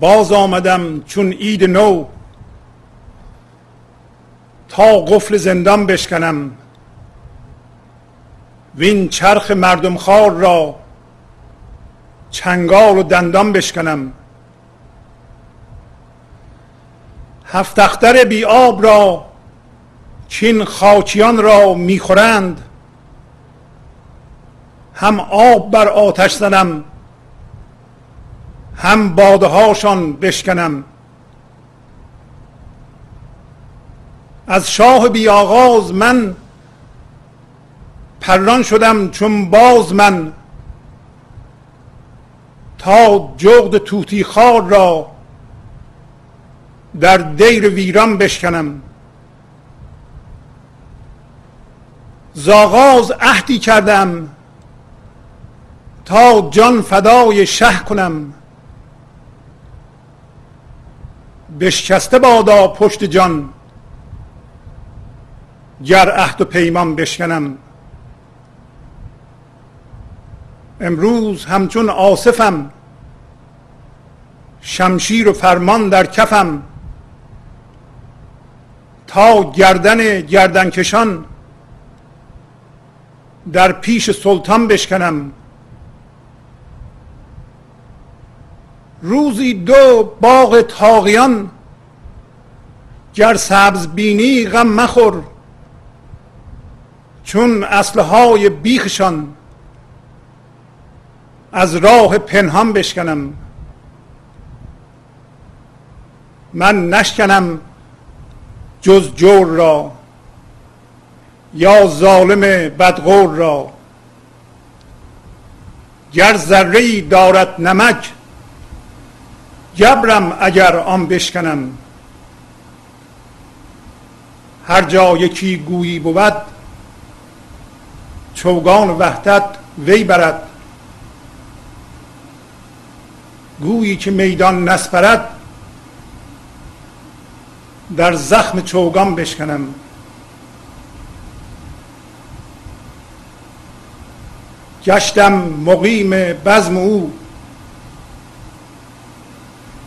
باز آمدم چون عید نو. تا قفل زندان بشکنم. وین چرخ مردم خار را چنگال و دندان بشکنم. هفت اختر بی آب را چین خاکیان را می‌خورند. هم آب بر آتش زنم. هم باده هاشان بشکنم. از شاه بی آغاز من پران شدم چون باز من. تا جغد توتی خار را در دیر ویران بشکنم. زاغاز عهدی کردم تا جان فدای شه کنم. بشکسته بادا پشت جان. گر عهد و پیمان بشکنم. امروز همچون آصفم. شمشیر و فرمان در کفم. تا گردن گردنکشان. در پیش سلطان بشکنم. روزی دو باغ تاقیان گر سبز بینی غم مخور. چون اصلهای بیخشان از راه پنهان بشکنم. من نشکنم جز جور را یا ظالم بدغور را. گر ذره دارد نمک جبرم اگر آن بشکنم. هر جا یکی گویی بود چوگان وحدت وی برد. گویی که میدان نسپرد در زخم چوگان بشکنم. گشتم مقیم بزم او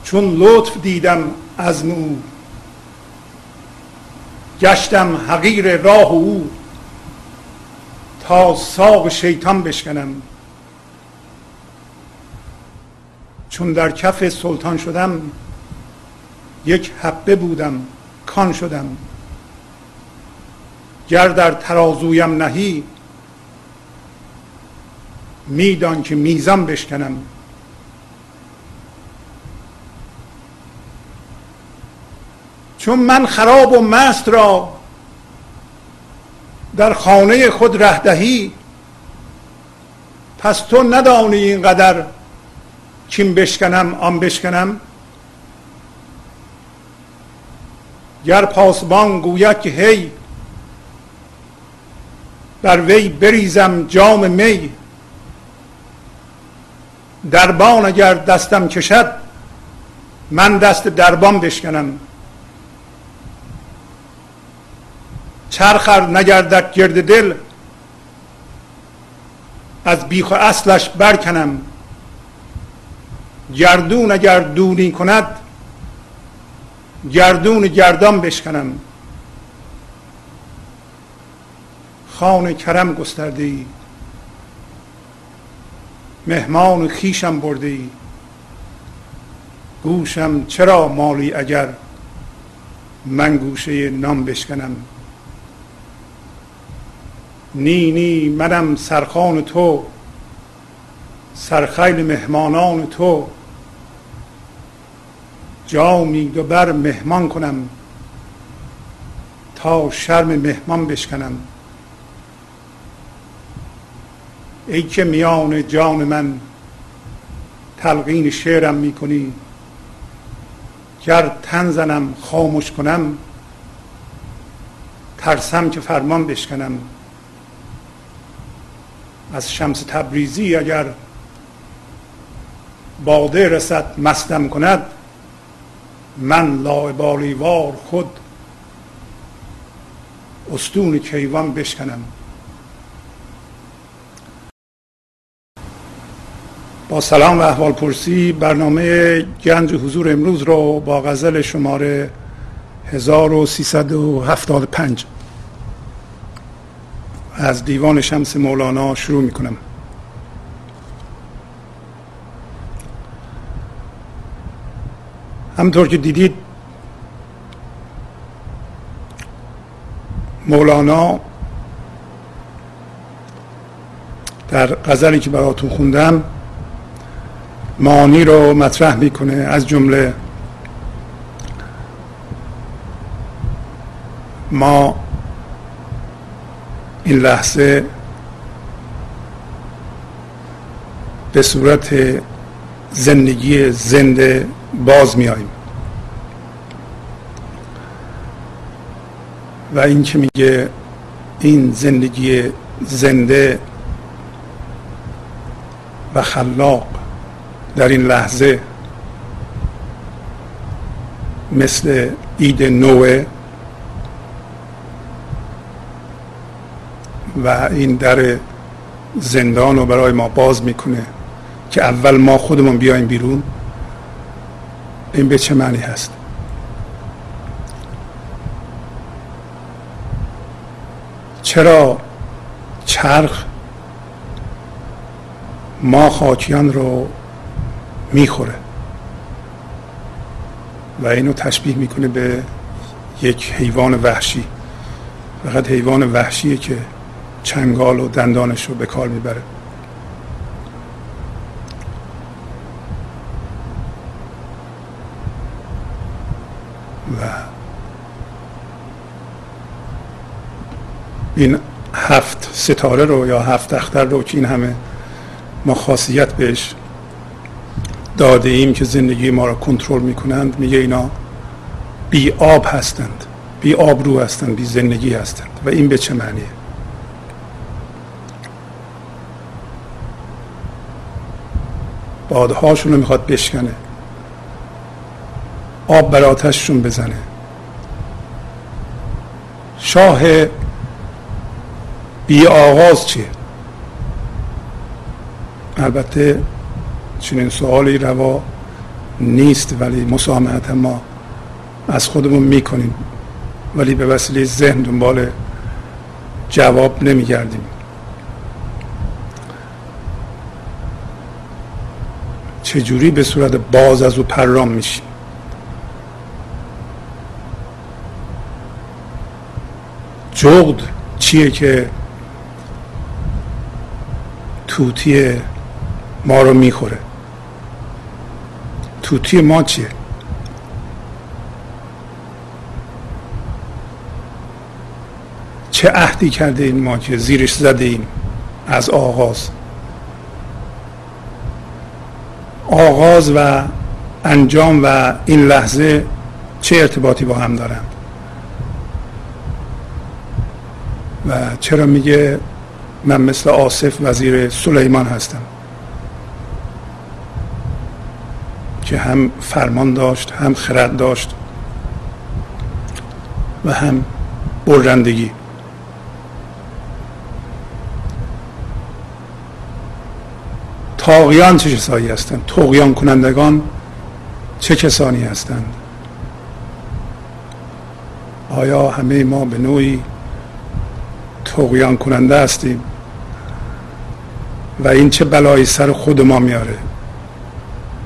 چون لطف دیدم از او گشتم حقیر راه او تا ساق شیطان بشکنم. چون در کف سلطان شدم یک حبه بودم کان شدم. گر در ترازویم نهی میدان که میزان بشکنم. چون من خراب و مست را در خانه خود رهدهی پس تو ندانی اینقدر کیم بشکنم آن بشکنم. گر پاسبان گوید که هی بر وی بریزم جام می دربان اگر دستم کشد من دست دربان بشکنم. چرخر نگردد گرد دل از بیخ اصلش برکنم. گردون اگر دونی کند گردون گردان بشکنم. خان کرم گسترده ای مهمان خیشم برده ای گوشم چرا مالی اگر من گوشه نام بشکنم. نی نی منم سرخان تو سرخیل مهمانان تو. جامی دو بر مهمان کنم تا شرم مهمان بشکنم. ای که میان جان من تلقین شعرم می‌کنی گر تن زنم خاموش کنم ترسم که فرمان بشکنم. از شمس تبریزی اگر باده رسد مستم کند من لاعبالیوار خود استون کیوان بشکنم. با سلام و احوال پرسی برنامه گنج حضور امروز رو با غزل شماره 1375 از دیوان شمس مولانا شروع می کنم همطور که دیدید مولانا در غزلی که براتون خوندم معانی رو مطرح می‌کنه از جمله ما این لحظه به صورت زندگی زنده باز میاییم و این که میگه این زندگی زنده و خلاق در این لحظه مثل اید نوه و این در زندان رو برای ما باز می‌کنه که اول ما خودمون بیایم بیرون. این به چه معنی هست؟ چرا چرخ ما خاکیان رو می‌خوره و اینو تشبیه می‌کنه به یک حیوان وحشی. فقط حیوان وحشیه که چنگال و دندانش رو به کار می‌بره. و این هفت ستاره رو یا هفت اختر رو که این همه ما خاصیت بهش داده ایم که زندگی ما را کنترل می‌کنند میگه اینا بی آب هستند بی آب رو هستند بی زندگی هستند. و این به چه معنیه؟ بادهاشون رو می‌خواد بشکنه. آب بر آتششون بزنه. شاه بی آغاز چیه؟ البته چنین سوالی روا نیست ولی مسامحت ما از خودمون می‌کنیم. ولی به وسیله ذهن دنبال جواب نمیگردیم. چجوری به صورت باز از او پرام میشیم جغد چیه که توتی ما رو می‌خوره؟ توتی ما چیه؟ چه عهدی کرده این ما که زیرش زده ایم از آغاز؟ آغاز و انجام و این لحظه چه ارتباطی با هم دارند؟ و چرا میگه من مثل آصف وزیر سلیمان هستم؟ که هم فرمان داشت هم خرد داشت و هم برندگی تاقیان چه کسایی هستند؟ تقیان کنندگان چه کسانی هستند؟ آیا همه ما به نوعی تقیان کننده هستیم؟ و این چه بلایی سر خود ما میاره؟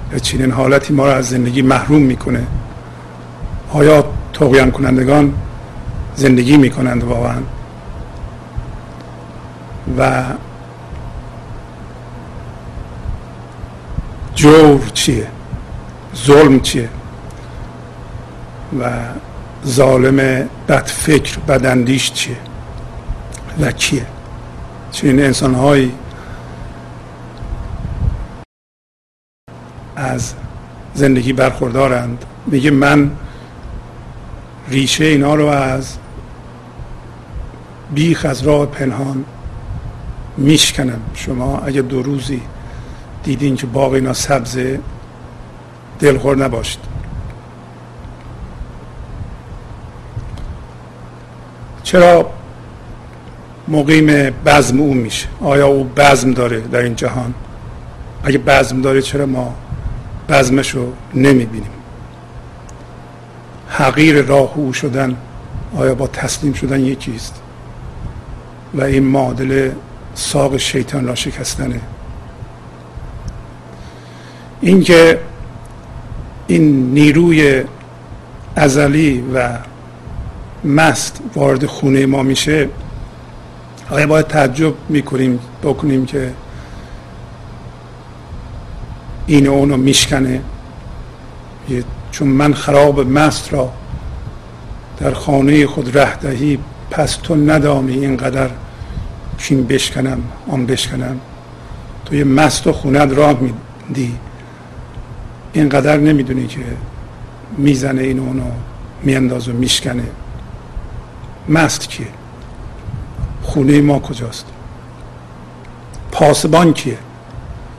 به چنین حالتی ما را از زندگی محروم می‌کنه؟ آیا تقیان کنندگان زندگی می‌کنند واقعا؟ و جور چیه؟ ظلم چیه؟ و ظالم بدفکر بداندیش چیه؟ و کیه؟ چنین انسان هایی از زندگی برخوردارند. میگه من ریشه اینا رو از بیخ از راه پنهان میشکنم. شما اگه دو روزی دیدین که باغ اینا سبزه دلخور نباشید چرا مقیم بزم او میشه؟ آیا او بزم داره در این جهان؟ اگه بزم داره چرا ما بزمش رو نمی‌بینیم؟ حقیر راه او شدن آیا با تسلیم شدن یکیست و این معادل ساق شیطان را شکستنه. اینکه این نیروی ازلی و مست وارد خونه ما میشه آیا باید تعجب می‌کنیم بکنیم که این اونو میشکنه. چون من خراب مست را در خانه خود رهدهی پس تو ندامی اینقدر چین بشکنم آن بشکنم. تو یه مست و خوند راه میدی. اینقدر نمی‌دونی که می‌زنه این اونو میانداز و میشکنه. مست کیه؟ خونه ما کجاست؟ پاسبان کیه؟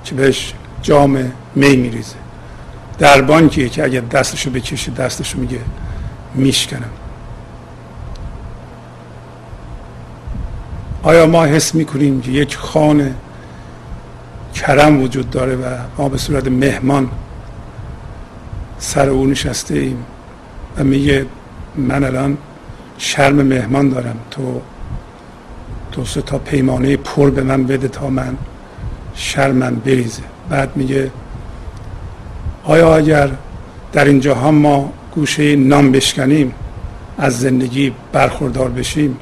که بهش جام می میریزه. دربان کیه که اگر دستشو بکشه دستشو میگه میشکنم. آیا ما حس می‌کنیم که یک خانه کرم وجود داره و ما به صورت مهمان سر او نشسته ایم. و میگه من الان شرم مهمان دارم. تو دو سه تا پیمانه پر به من بده تا من شرمم بریزه. بعد میگه آیا اگر در اینجا هم ما گوشه نام بشکنیم از زندگی برخوردار بشیم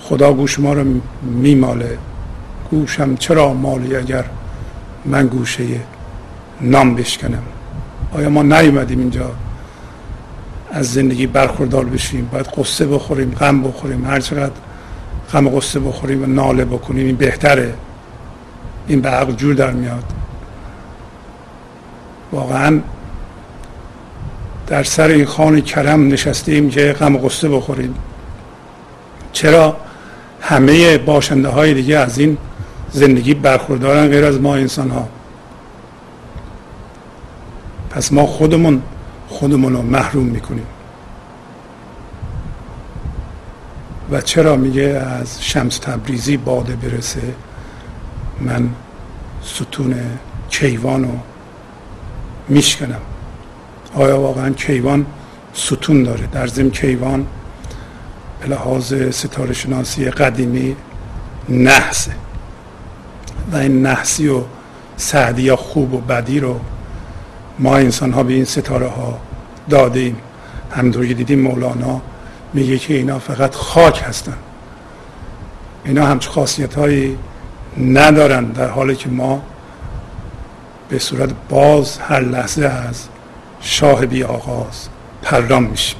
خدا گوش ما رو میماله. گوشم چرا مالی اگر من گوشه نام بشکنم؟ آیا ما نیومدیم اینجا از زندگی برخوردار بشیم؟ باید قصه بخوریم غم بخوریم هر چقدر غم قصه بخوریم و ناله بکنیم این بهتره. این به عقل جور در میاد. واقعا در سر این خانه کرم نشستیم که غم قصه بخوریم. چرا همه باشنده های دیگه از این زندگی برخوردارن غیر از ما انسان ها پس ما خودمون خودمون رو محروم می‌کنیم. و چرا میگه از شمس تبریزی باده برسه؟ من ستون کیوان رو میشکنم. آیا واقعا کیوان ستون داره؟ در ضمن کیوان به لحاظ ستاره شناسی قدیمی نحسه. و این نحسی و سعدی یا خوب و بدی رو ما انسان ها به این ستاره ها دادیم. همطور که دیدیم مولانا میگه که اینا فقط خاک هستن. اینا همچه خاصیت هایی ندارن در حالی که ما به صورت باز هر لحظه از شاه بی آغاز پرام میشیم.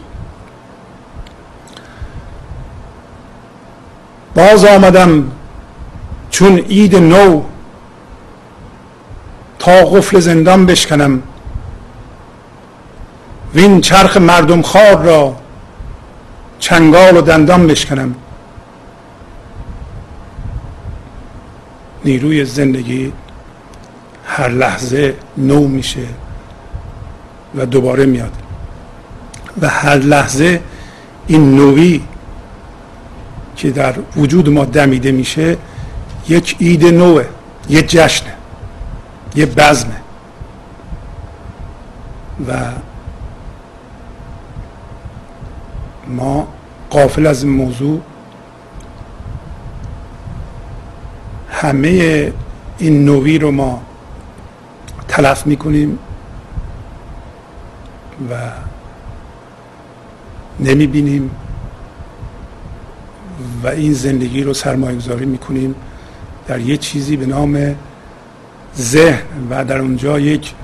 باز آمدم چون عید نو تا قفل زندان بشکنم. وین چرخ مردم خار را چنگال و دندان بشکنم. نیروی زندگی هر لحظه نو میشه و دوباره میاد. و هر لحظه این نوی که در وجود ما دمیده میشه یک عید نوه یک جشنه یه بزمه. و ما قافل از این موضوع همه این نوی رو ما تلف می‌کنیم و نمی‌بینیم و این زندگی رو سرمایه گذاری می‌کنیم در یه چیزی به نام ذهن و در اونجا یک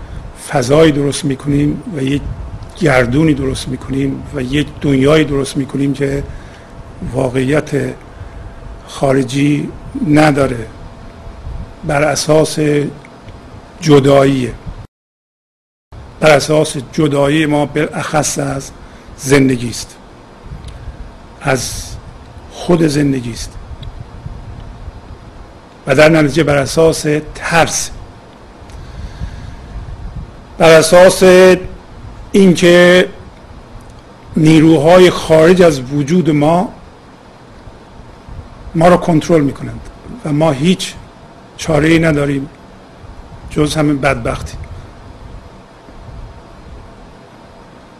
فضایی درست می‌کنیم و یک گردونی درست می‌کنیم و یک دنیایی درست می‌کنیم که واقعیت خارجی نداره بر اساس جدایی. بر اساس جدایی ما بالاخص از زندگی است. از خود زندگی است. و در نتیجه بر اساس ترس. بر اساس اینکه نیروهای خارج از وجود ما ما را کنترل می‌کنند و ما هیچ چاره ای نداریم جز همین بدبختی.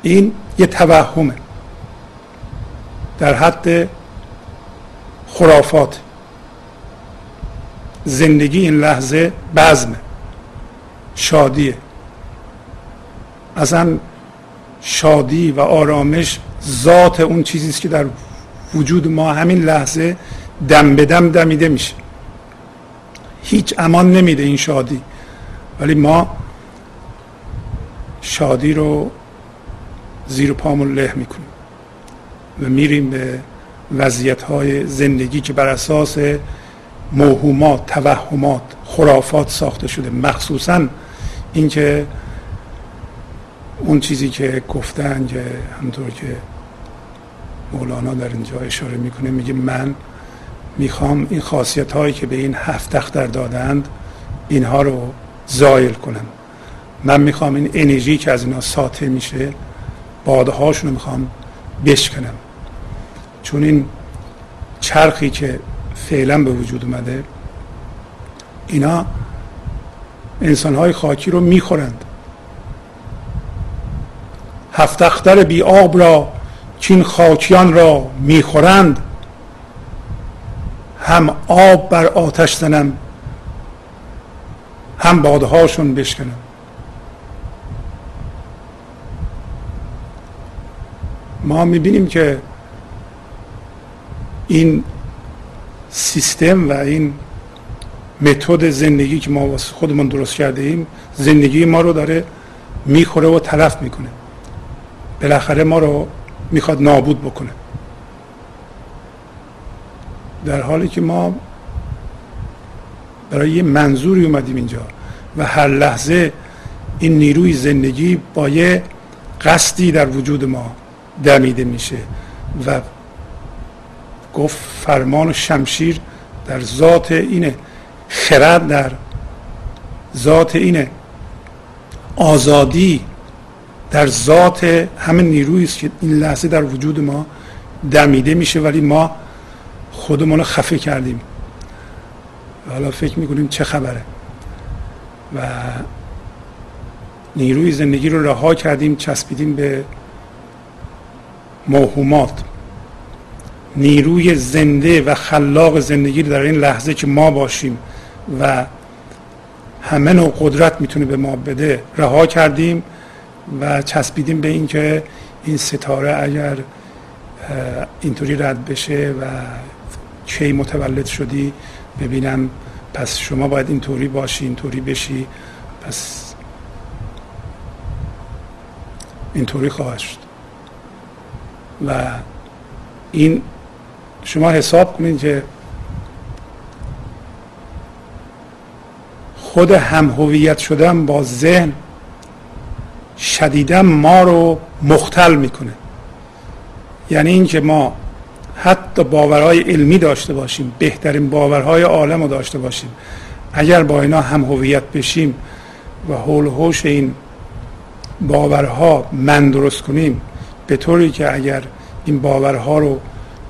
این یه توهمه. در حد خرافات. زندگی این لحظه بزمه. شادیه. اصلا شادی و آرامش ذات اون چیزی است که در وجود ما همین لحظه دم به دم دمیده میشه. هیچ امان نمیده این شادی. ولی ما شادی رو زیر پامون له می‌کنیم و میریم به وضعیت های زندگی که بر اساس موهومات توهمات خرافات ساخته شده. مخصوصا اینکه اون چیزی که گفتن که همطور که مولانا در اینجا اشاره می‌کنه میگه من می‌خوام این خاصیت هایی که به این هفت اختر دادند اینها رو زایل کنم. من می‌خوام این انرژی که از اینا ساطع میشه باده هاشون رو می‌خوام بشکنم. چون این چرخی که فعلا به وجود اومده اینا انسان های خاکی رو می‌خورند. هفت اختر بی آب را چین خاکیان را می‌خورند. هم آب بر آتش زنم هم باده هاشون بشکنم. ما می‌بینیم که این سیستم و این متد زندگی که ما واسه خودمون درست کرده ایم زندگی ما رو داره می‌خوره و تلف می‌کنه. بالاخره ما رو می‌خواد نابود بکنه. در حالی که ما برای یه منظوری اومدیم اینجا و هر لحظه این نیروی زندگی با یه قصدی در وجود ما دمیده میشه و گفت فرمان و شمشیر در ذات اینه خرد در ذات اینه آزادی در ذات همه نیرویی است که این لحظه در وجود ما دمیده میشه ولی ما خودمون رو خفه کردیم. حالا فکر می‌کنیم چه خبره. و نیروی زندگی رو رها کردیم چسبیدیم به موهومات. نیروی زنده و خلاق زندگی در این لحظه که ما باشیم و همه نوع قدرت می‌تونه به ما بده رها کردیم. و چسبیدیم به اینکه این ستاره اگر اینطوری رد بشه و کی متولد شدی ببینم پس شما باید اینطوری باشی اینطوری بشی پس اینطوری خواهد شد. و این شما حساب کنید که خود هم هویت شدن با ذهن شدیدا ما رو مختل می‌کنه. یعنی اینکه ما حتی باورهای علمی داشته باشیم بهترین باورهای عالم رو داشته باشیم. اگر با اینا هم هویت بشیم و حول هوش این باورها من درست کنیم به طوری که اگر این باورها رو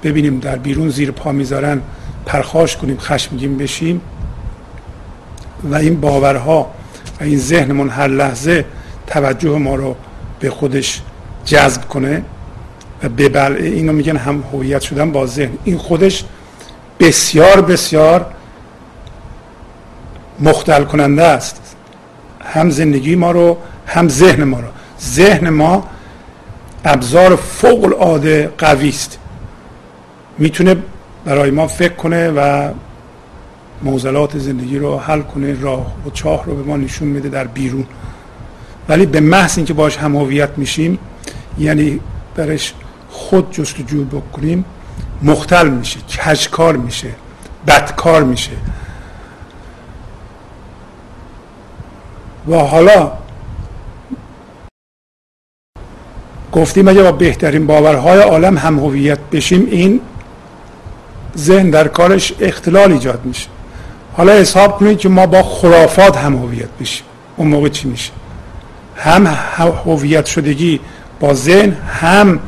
ببینیم در بیرون زیر پا می‌ذارن پرخاش کنیم خشمگین بشیم و این باورها و این ذهنمون هر لحظه توجه ما رو به خودش جذب کنه و ببلعه اینو میگن هم هویت شدن با ذهن. این خودش بسیار بسیار مختل کننده است. هم زندگی ما رو هم ذهن ما رو. ذهن ما ابزار فوق العاده قوی است. می‌تونه برای ما فکر کنه و موزلات زندگی رو حل کنه راه و چاه رو به ما نشون میده در بیرون. ولی به محض اینکه باش هم میشیم یعنی برش خود جستجو بکنیم مختل میشه کشکار میشه بدکار میشه. و حالا گفتیم اگه با بهترین باورهای عالم هم هویت بشیم این ذهن در کارش اختلال ایجاد میشه. حالا حساب کنید که ما با خرافات هم هویت بشیم. اون موقع چی میشه؟ هم هویت شدگی با ذهن هم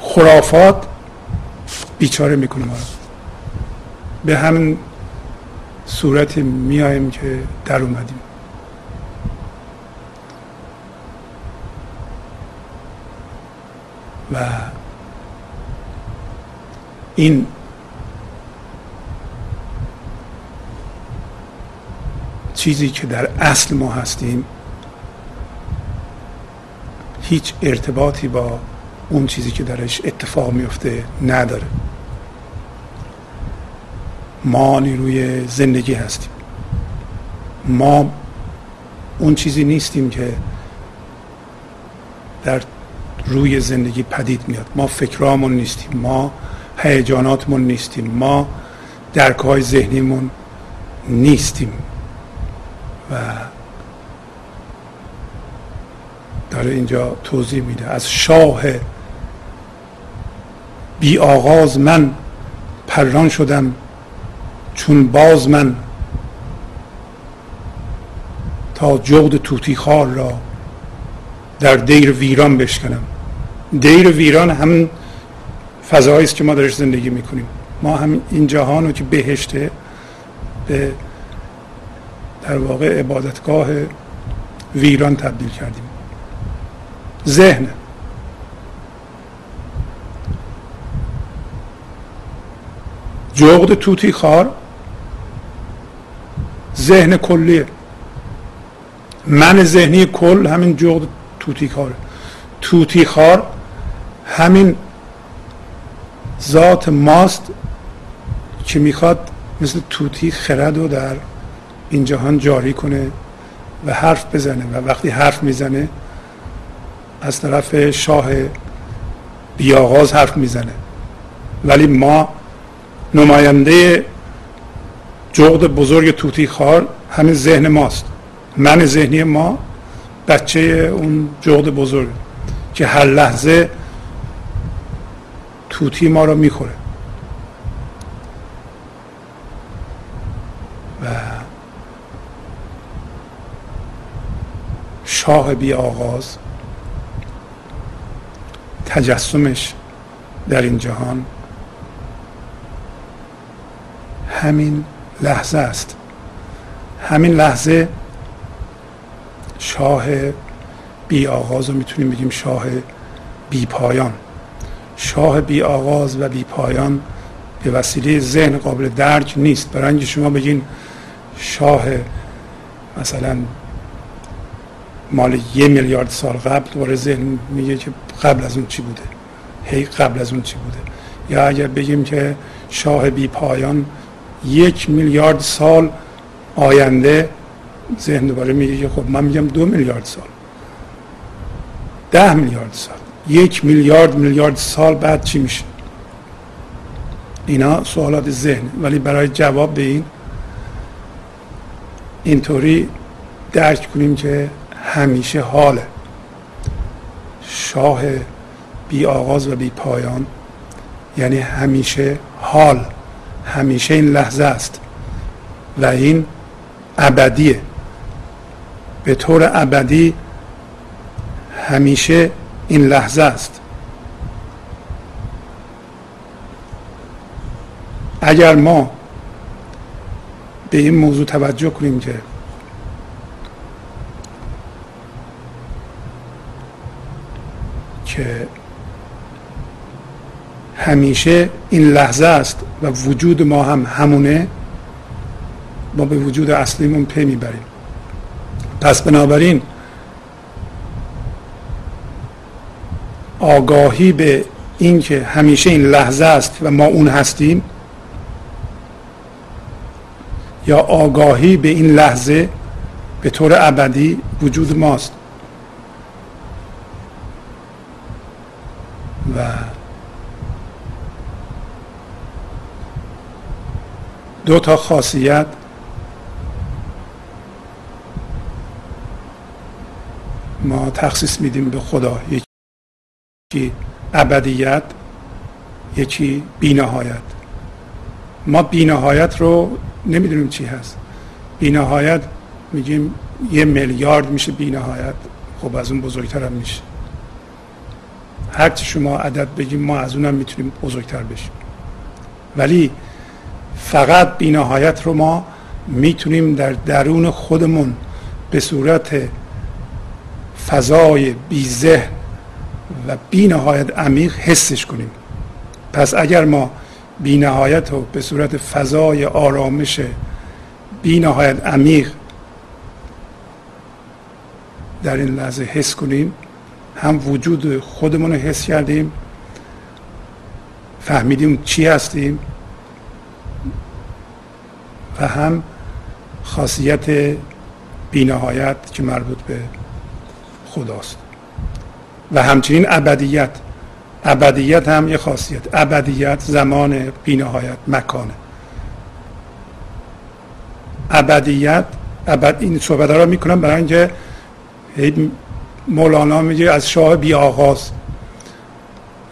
خرافات بیچاره می‌کنه ما به همین صورت میایم که در اومدیم. و این چیزی که در اصل ما هستیم هیچ ارتباطی با اون چیزی که درش اتفاق میفته نداره. ما نیروی زندگی هستیم. ما اون چیزی نیستیم که در روی زندگی پدید میاد. ما فکرامون نیستیم. ما هیجاناتمون نیستیم. ما درکهای ذهنیمون نیستیم. و داره اینجا توضیح میده. از شاه بی آغاز من پران شدم چون باز من تا جغد توتی خار را در دیر ویران بشکنم. دیر ویران هم فضایی است که ما درش زندگی می‌کنیم. ما هم این جهان رو که بهشته به در واقع عبادتگاه ویران تبدیل کردیم. ذهن. جغد توتی خار ذهن کلیه من ذهنی کل همین جغد توتی خاره توتی خار همین ذات ماست که می‌خواد مثل توتی خرد رو در این جهان جاری کنه و حرف بزنه و وقتی حرف می‌زنه از طرف شاه بیاغاز حرف می‌زنه. ولی ما نماینده جغد بزرگ توتی خار همین ذهن ماست. من ذهنی ما بچه اون جغد بزرگ که هر لحظه توتی ما رو می‌خوره. و شاه بی آغاز تجسمش در این جهان همین لحظه است. همین لحظه شاه بی آغاز رو می‌تونیم بگیم شاه بی پایان. شاه بی آغاز و بی پایان به وسیله ذهن قابل درک نیست. برای شما بگین شاه مثلا مال یه میلیارد سال قبل دوباره ذهن میگه که قبل از اون چی بوده؟ هی قبل از اون چی بوده؟ یا اگر بگیم که شاه بی پایان یک میلیارد سال آینده ذهن دوباره میگه که خب من میگم دو میلیارد سال. ده میلیارد سال. یک میلیارد میلیارد سال بعد چی میشه؟ اینا سوالات ذهن. ولی برای جواب به این اینطوری درک کنیم که همیشه حاله شاه بی آغاز و بی پایان. یعنی همیشه حال همیشه این لحظه است و این ابدیه. به طور ابدی همیشه این لحظه است. اگر ما به این موضوع توجه کنیم که که همیشه این لحظه است و وجود ما هم همونه ما به وجود اصلیمون پی می‌بریم. پس بنابراین آگاهی به اینکه همیشه این لحظه است و ما اون هستیم یا آگاهی به این لحظه به طور ابدی وجود ماست. و دو تا خاصیت ما تخصیص میدیم به خدا. یکی ابدیت یکی بینهایت. ما بینهایت رو نمی‌دونیم چی هست. بینهایت میگیم یه میلیارد میشه بینهایت. خب از اون بزرگتر هم میشه. هرچی شما عدد بگیم ما از اونم می‌تونیم بزرگتر بشیم. ولی فقط بینهایت رو ما می‌تونیم در درون خودمون به صورت فضای بی ذهن و بی نهایت عمیق حسش کنیم. پس اگر ما بی نهایت رو به صورت فضای آرامش بی نهایت عمیق در این لحظه حس کنیم هم وجود خودمون رو حس کردیم فهمیدیم چی هستیم و هم خاصیت بینهایت که مربوط به خداست. و همچنین ابدیت. ابدیت هم یه خاصیت. ابدیت زمان بینهایت مکانه. ابدیت ابد این صحبت رو می‌کنم برای اینکه مولانا میگه از شاه بی آغاز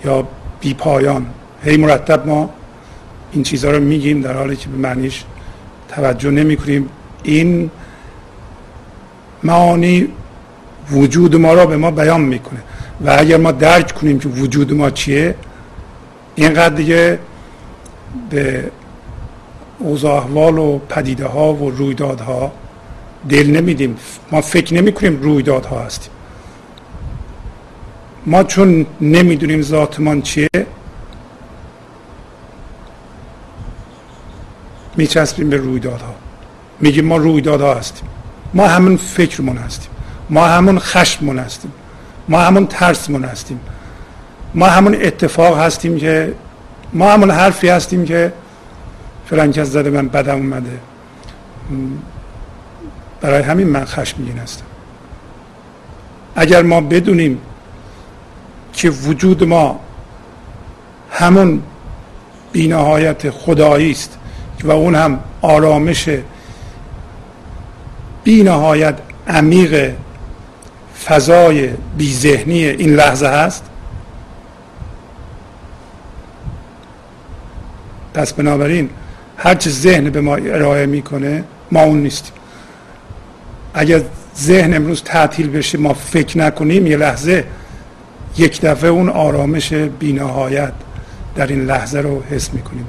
یا بی پایان. هی مرتب ما این چیزها رو میگیم در حالی که به معنیش توجه نمی کنیم این معانی وجود ما را به ما بیان می‌کنه. و اگر ما درک کنیم که وجود ما چیه اینقدر دیگه به اوضاع احوال و پدیده ها و رویدادها دل نمیدیم. ما فکر نمی کنیم رویدادها هستیم. ما چون نمی‌دونیم ذاتمان چیه میچسبیم به رویدادها. میگیم ما رویدادها هستیم. ما همون فکرمون هستیم. ما همون خشممون هستیم. ما همون ترسمون هستیم. ما همون اتفاق هستیم که ما همون حرفی هستیم که فلان کس زده من بدم اومده. برای همین من خشمگین هستم. اگر ما بدونیم که وجود ما همون بینهایت خدایی است و اون هم آرامش بینهایت عمیق فضای بی ذهنی این لحظه هست. پس بنابراین هرچه ذهن به ما ارائه می‌کنه ما اون نیستیم. اگر ذهن امروز تعطیل بشه ما فکر نکنیم یه لحظه یک دفعه اون آرامش بینهایت در این لحظه رو حس می‌کنیم.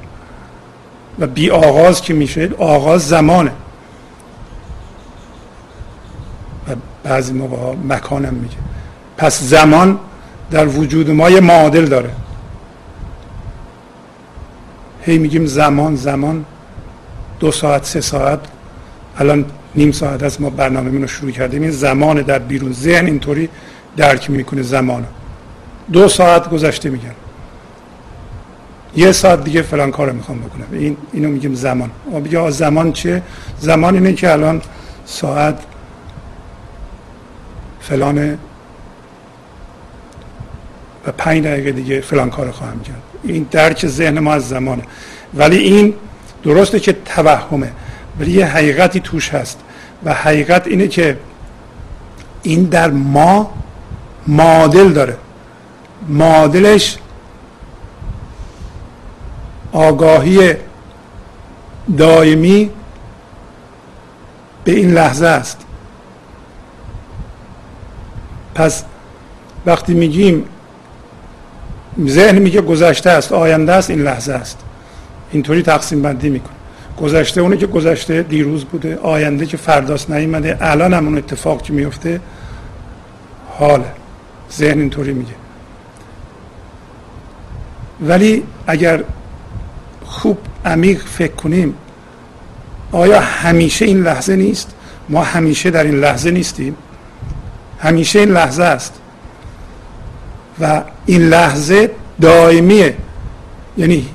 و بی آغاز که میشه آغاز زمانه. و بعضی موقع مکانم میگه. پس زمان در وجود ما یه معادل داره. هی میگیم زمان زمان. دو ساعت سه ساعت. الان نیم ساعت از ما برنامه رو شروع کردیم. این زمان در بیرون ذهن اینطوری درک می‌کنه زمان دو ساعت گذشته میگن یه ساعت دیگه فلان کار می‌خوام بکنم. این اینو میگیم زمان. یا زمان چه زمان اینه که الان ساعت فلان و پنج دقیقه دیگه فلان کار خواهم کرد. این درک ذهن ما از زمانه. ولی این درسته که توهمه. ولی یه حقیقتی توش هست. و حقیقت اینه که این در ما معادل داره. معادلش آگاهی دائمی به این لحظه است. پس وقتی میگیم ذهن میگه گذشته است آینده است این لحظه است. اینطوری تقسیم بندی می‌کنه. گذشته اونه که گذشته دیروز بوده آینده که فرداست نیومده الان هم اون اتفاق که میفته حاله. ذهن اینطوری میگه. ولی اگر خوب عمیق فکر کنیم آیا همیشه این لحظه نیست؟ ما همیشه در این لحظه نیستیم. همیشه این لحظه است. و این لحظه دائمیه. یعنی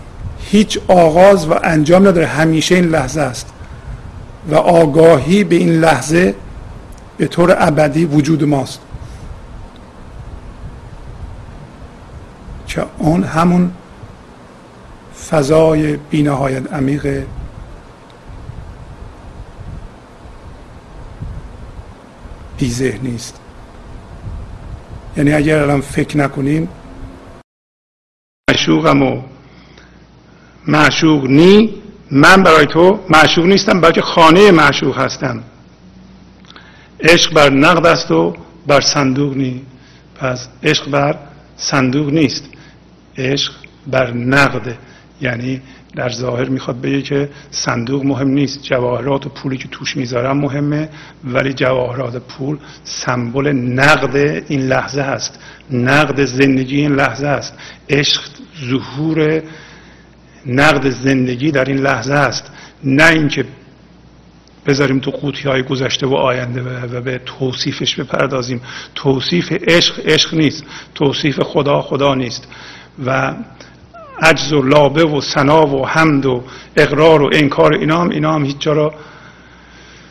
هیچ آغاز و انجام نداره. همیشه این لحظه است. و آگاهی به این لحظه به طور ابدی وجود ماست. که اون همون فضای بینهایت عمیق بی ذهنی است. یعنی اگر الان فکر نکنیم معشوقم و معشوق نی من برای تو معشوق نیستم بلکه خانه معشوق هستم. عشق بر نقد است و بر صندوق نی. پس عشق بر صندوق نیست. عشق بر نقده یعنی در ظاهر می‌خواد بگه که صندوق مهم نیست جواهرات و پولی که توش می‌ذارم مهمه ولی جواهرات پول سمبل نقد این لحظه هست. نقد زندگی این لحظه است عشق ظهور نقد زندگی در این لحظه است نه اینکه بذاریم تو قوطی های گذشته و آینده و به توصیفش بپردازیم. توصیف عشق عشق نیست. توصیف خدا خدا نیست. و عجز و لابه و سنا و حمد و اقرار و انکار اینا هم اینا هم هیچ جا را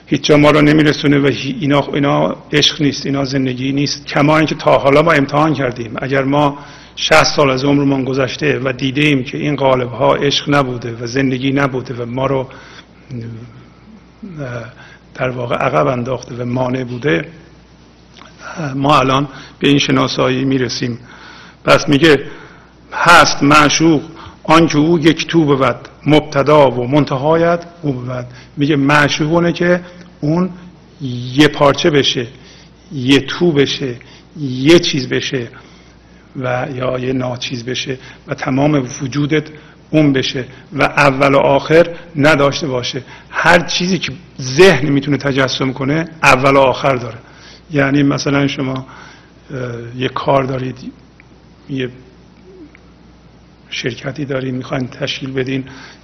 هیچ جا ما رو نمیرسونه و اینا, اینا عشق نیست اینا زندگی نیست. کما اینکه تا حالا ما امتحان کردیم. اگر ما 60 سال از عمرمان گذشته و دیدیم که این قالب ها عشق نبوده و زندگی نبوده و ما رو در واقع عقب انداخته و مانع بوده ما الان به این شناسایی می‌رسیم. پس میگه هست معشوق آنکه او یک تو بود مبتدا و منتهایت او بود. میگه معشوق که اون یه پارچه بشه یه تو بشه یه چیز بشه و یا یه ناچیز بشه و تمام وجودت اون بشه و اول و آخر نداشته باشه. هر چیزی که ذهن می‌تونه تجسم کنه اول و آخر داره. یعنی مثلا شما یه کار دارید یه شرکتی دارید می‌خواین تشکیل بدین.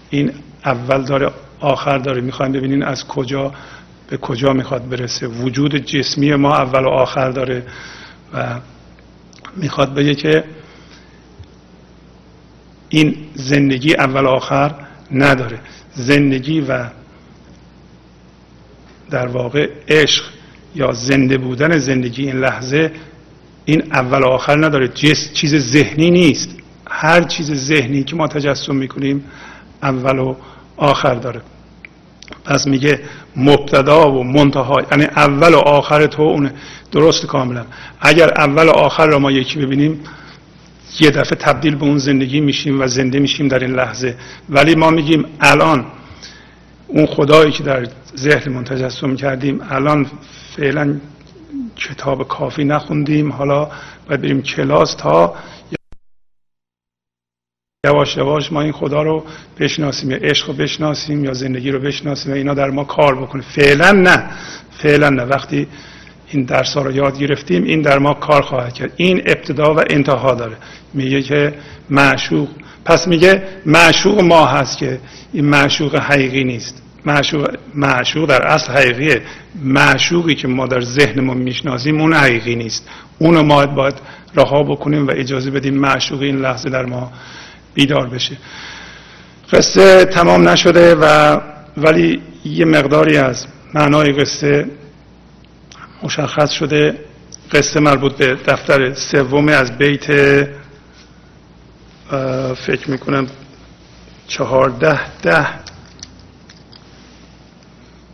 این اول داره آخر داره. می‌خواین ببینین از کجا به کجا می‌خواد برسه. وجود جسمی ما اول و آخر داره و می‌خواد بگه که این زندگی اول و آخر نداره. زندگی و در واقع عشق یا زنده بودن زندگی این لحظه این اول و آخر نداره. چیز ذهنی نیست. هر چیز ذهنی که ما تجسم می‌کنیم اول و آخر داره. پس میگه مبتدا و منتها یعنی اول و آخر تو اونه درست کاملا. اگر اول و آخر را ما یکی ببینیم یه دفعه تبدیل به اون زندگی میشیم و زنده میشیم در این لحظه. ولی ما میگیم الان اون خدایی که در ذهنمون تجسم کردیم الان فعلا کتاب کافی نخوندیم. حالا باید بریم کلاس تا یواش یواش ما این خدا رو بشناسیم یا عشق رو بشناسیم یا زندگی رو بشناسیم و اینا در ما کار بکنه. فعلا نه فعلا نه. وقتی این درس ها رو یاد گرفتیم این در ما کار خواهد کرد. این ابتدا و انتها داره. میگه که معشوق پس میگه معشوق ما هست که این معشوق حقیقی نیست. معشوق, معشوق در اصل حقیقیه. معشوقی که ما در ذهنمون می‌شناسیم اون حقیقی نیست. اونو ما باید رها بکنیم و اجازه بدیم معشوق این لحظه در ما بیدار بشه. قصه تمام نشده و ولی یه مقداری از معنای قصه مشخص شده. قصه مربوط به دفتر سوم از بیت فکر می‌کنم چهارده ده.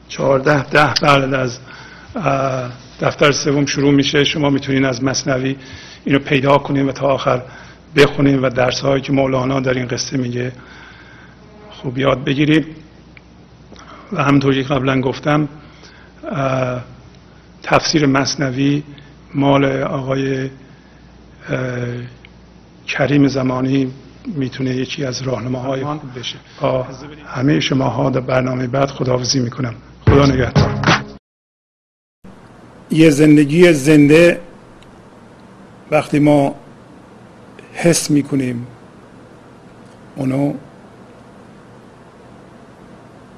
چهارده ده. بعد از دفتر سوم شروع میشه. شما می‌تونین از مصنوی اینو پیدا کنین و تا آخر بخونیم و درس هایی که مولانا در این قصه میگه خوب یاد بگیرید و همطوری که قبلا گفتم تفسیر مصنوی مال آقای کریم زمانی می‌تونه یکی از راهنماهای خوب بشه. با همه شما ها در برنامه بعد خداحافظی می‌کنم. خدا نگهدار. یه زندگی زنده وقتی ما حس می‌کنیم. اونو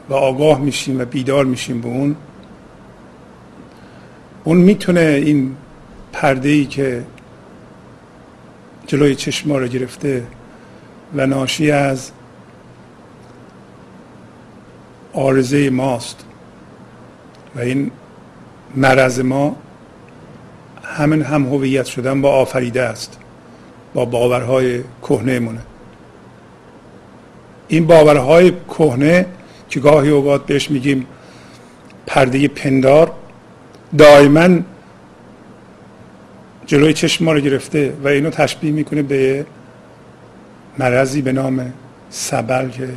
و آگاه میشیم و بیدار میشیم به اون. اون می‌تونه این پرده ای که جلوی چشم ما رو گرفته و ناشی از آرزه ماست. و این مرض ما همین هم هویت شدن با آفریده است. با باورهای کهنه مونه. این باورهای کهنه که گاهی اوقات بهش میگیم پرده پندار دائما جلوی چشم ما رو گرفته و اینو تشبیه می‌کنه به مرضی به نام سبل که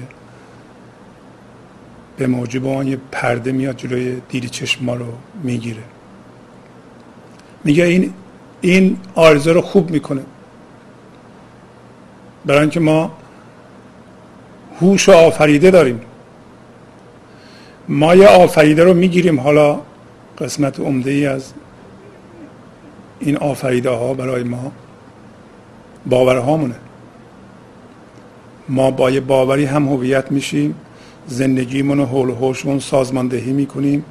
به موجب آن یه پرده میاد جلوی دیری چشم ما رو می‌گیره. میگه این این آرزه رو خوب می‌کنه. برای اینکه ما هوش و آفریده داریم. ما یه آفریده رو می‌گیریم. حالا قسمت عمده ای از این آفریده ها برای ما باورهامونه. ما با یه باوری هم هویت میشیم. زندگیمون رو حول و سازماندهی می‌کنیم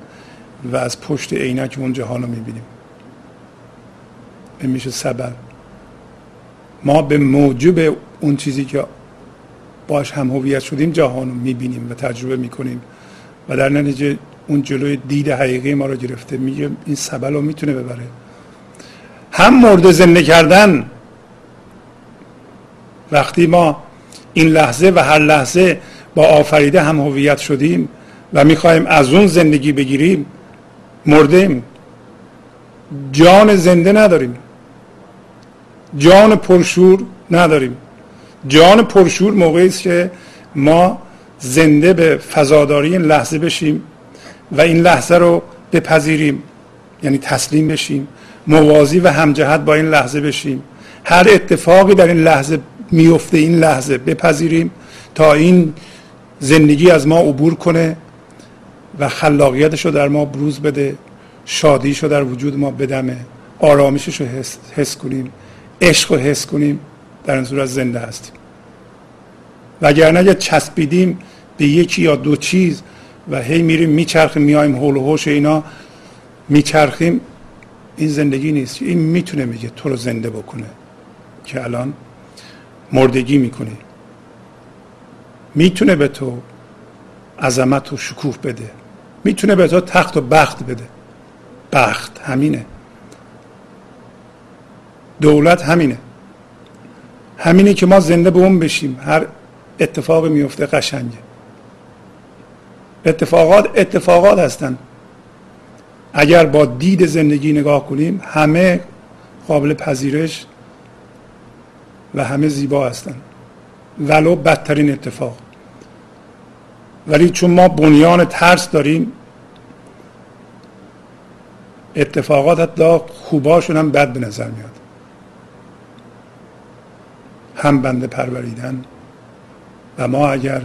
و از پشت عینک اون جهان رو می‌بینیم. این میشه سبب. ما به موجب اون چیزی که باش هم هویت شدیم جهان رو می‌بینیم و تجربه می‌کنیم. و در نتیجه اون جلوی دید حقیقی ما رو گرفته. میگه این سبب رو می‌تونه ببره. هم مرد زنده کردن. وقتی ما این لحظه و هر لحظه با آفریده هم هویت شدیم و می‌خوایم از اون زندگی بگیریم مردیم. جان زنده نداریم. جان پرشور نداریم. جان پرشور موقعی است که ما زنده به فضاداری این لحظه بشیم و این لحظه رو بپذیریم یعنی تسلیم بشیم موازی و همجهت با این لحظه بشیم. هر اتفاقی در این لحظه میفته این لحظه بپذیریم تا این زندگی از ما عبور کنه و خلاقیتش رو در ما بروز بده شادیش رو در وجود ما بدمه آرامشش رو حس, حس کنیم عشق رو حس کنیم. در این صورت زنده هستیم وگرنه اگر چسبیدیم به یکی یا دو چیز و هی میریم میچرخیم میایم حول و حوش اینا میچرخیم این زندگی نیست. این می‌تونه میگه تو رو زنده بکنه که الان مردگی می‌کنی. می‌تونه به تو عظمت و شکوه بده. می‌تونه به تو تخت و بخت بده. بخت همینه. دولت همینه. همینه که ما زنده به اون بشیم. هر اتفاقی میفته قشنگه. اتفاقات اتفاقات هستن. اگر با دید زندگی نگاه کنیم همه قابل پذیرش و همه زیبا هستن. ولو بدترین اتفاق. ولی چون ما بنیان ترس داریم اتفاقات حتی خوباشون هم بد به نظر میاد. هم بنده پروریدن و ما اگر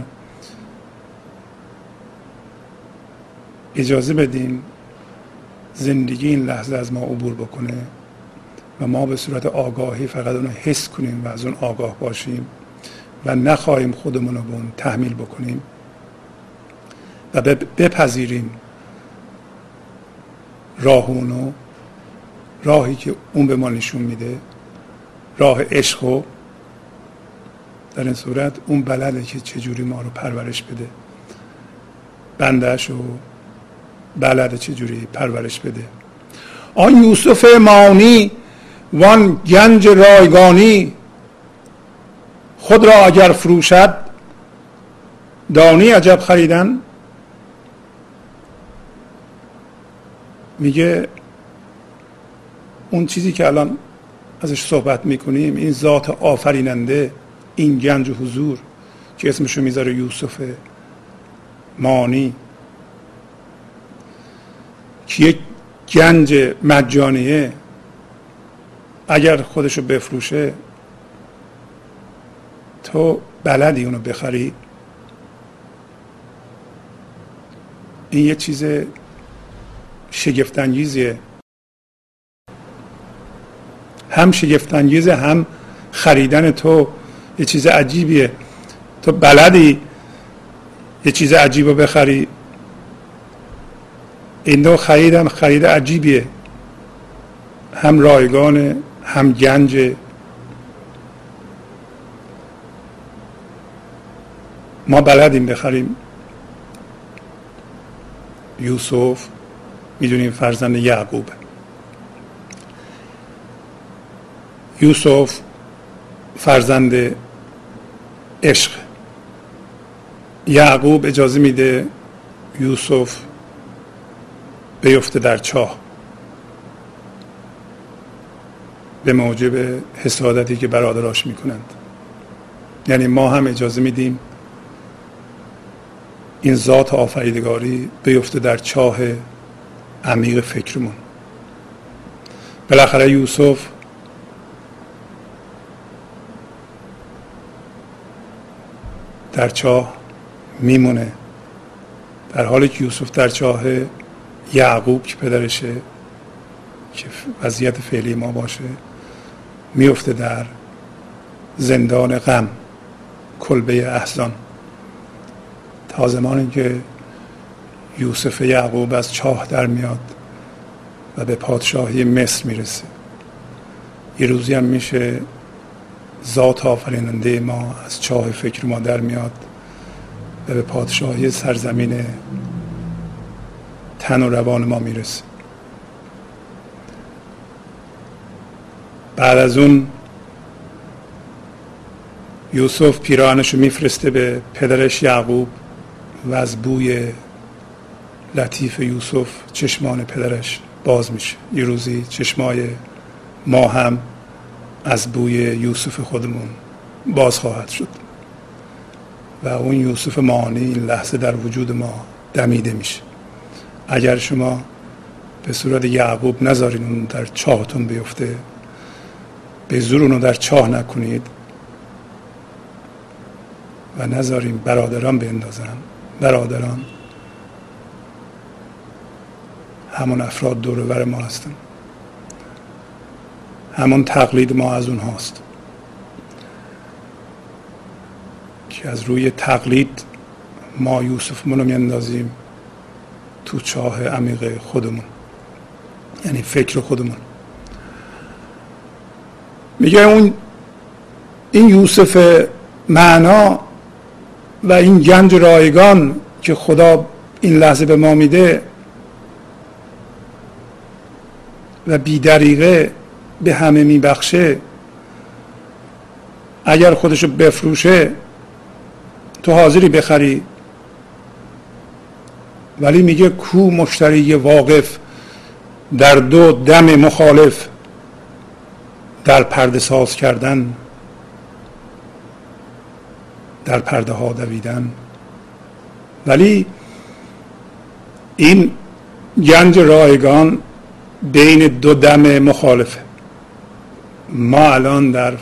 اجازه بدیم زندگی این لحظه از ما عبور بکنه و ما به صورت آگاهی فقط اونو حس کنیم و از اون آگاه باشیم و نخواهیم خودمون رو به اون تحمیل بکنیم و بپذیریم راه اونو راهی که اون به ما نشون میده راه عشق در این صورت اون بلده که چجوری ما رو پرورش بده. بندهش رو بلده چجوری پرورش بده. آن یوسف مانی وان گنج رایگانی خود را اگر فروشد دانی عجب خریدن؟ میگه اون چیزی که الان ازش صحبت می‌کنیم این ذات آفریننده این گنج حضور که اسمشو می‌ذاره یوسف مانی. که یک گنج مجانیه. اگر خودشو بفروشه تو بلدی اونو بخری. این یه چیز شگفتانگیزیه. هم شگفتانگیزه هم خریدن تو. یه چیز عجیبیه. تو بلدی یه چیز عجیب رو بخری؟ این دو خریدم خرید عجیبیه. هم رایگان هم گنج ما بلدیم بخریم. یوسف می‌دونیم فرزند یعقوب. یوسف فرزند عشق. یعقوب اجازه میده یوسف بیفته در چاه. به موجب حسادتی که برادراش می‌کنند. یعنی ما هم اجازه میدیم این ذات آفریدگاری بیفته در چاه عمیق فکرمون. بالاخره یوسف در چاه میمونه. در حالی که یوسف در چاه یعقوب که پدرشه که وضعیت فعلی ما باشه میفته در زندان غم کلبه احزان. تا زمانی که یوسف یعقوب از چاه در میاد و به پادشاهی مصر می‌رسه. یه روزی هم میشه ذات آفریننده ما از چاه فکر ما در میاد و به پادشاهی سرزمین تن و روان ما می‌رسه. بعد از اون یوسف پیراهنش رو میفرسته به پدرش یعقوب و از بوی لطیف یوسف چشمان پدرش باز میشه. یه روزی چشمای ما هم از بوی یوسف خودمون باز خواهد شد. و اون یوسف معانی این لحظه در وجود ما دمیده میشه. اگر شما به صورت یعقوب نذارین اون در چاهتون بیفته به زور اونو در چاه نکنید و نذاریم برادران بندازن برادران همون افراد دور ما هستن. همون تقلید ما از اون هاست که از روی تقلید ما یوسف منو میاندازیم تو چاه عمیق خودمون. یعنی فکر خودمون. میگه اون این یوسف معنا و این گنج رایگان که خدا این لحظه به ما میده و بیدریقه به همه میبخشه اگر خودشو بفروشه تو حاضری بخری؟ ولی میگه کو مشتری واقف در دو دم مخالف در پرده ساز کردن در پرده ها دویدن. ولی این گنج رایگان بین دو دم مخالفه. ما الان در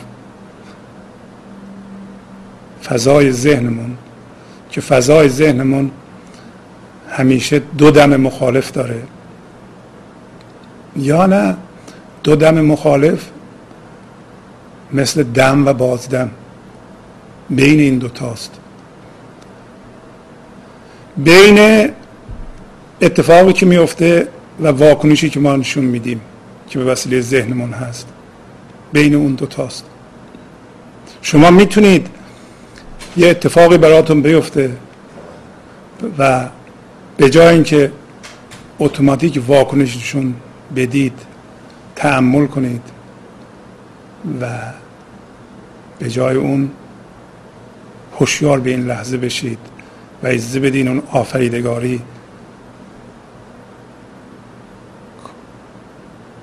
فضای ذهنمون که فضای ذهنمون همیشه دو دم مخالف داره. یا نه دو دم مخالف مثل دم و بازدم. بین این دوتاست بین اتفاقی که میفته و واکنشی که ما نشون میدیم که به وسیله ذهنمون هست. بین اون دوتاست شما می‌تونید یه اتفاقی براتون بیفته و به جای اینکه اتوماتیک واکنششون بدید تعمل کنید و به جای اون هوشیار به این لحظه بشید و اجازه بدین اون آفریدگاری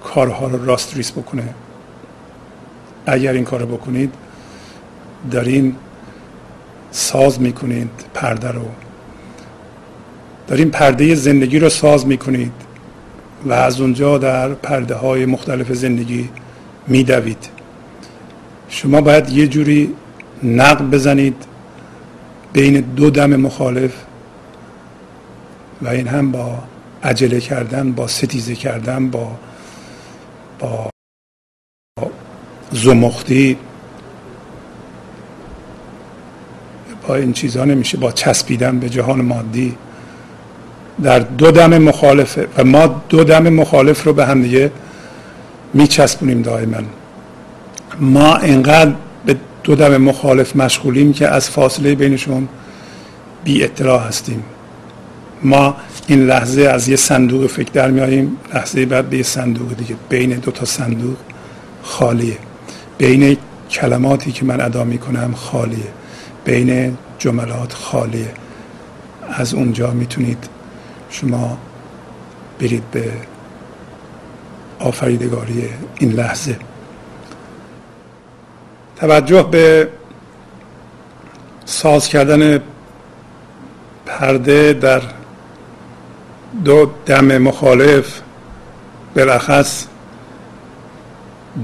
کارها رو راست ریس بکنه. اگر این کار بکنید دارین ساز می‌کنید پرده رو. دارین پرده زندگی رو ساز می‌کنید و از اونجا در پرده های مختلف زندگی میدوید. شما باید یه جوری نقد بزنید بین دو دم مخالف و این هم با عجله کردن با ستیزه کردن با با زمختی. با این چیزها نمیشه با چسبیدن به جهان مادی. در دو دم مخالفه و ما دو دم مخالف رو به هم دیگه میچسبونیم دائما. ما اینقدر به دو دم مخالف مشغولیم که از فاصله بینشون بی اطلاع هستیم. ما این لحظه از یه صندوق فکر در میاریم لحظه بعد به یه صندوق دیگه بین دو تا صندوق خالیه. بین کلماتی که من ادا می‌کنم خالیه. بین جملات خالیه. از اونجا می‌تونید شما برید به آفریدگاری این لحظه. توجه به ساز کردن پرده در دو دم مخالف بلخص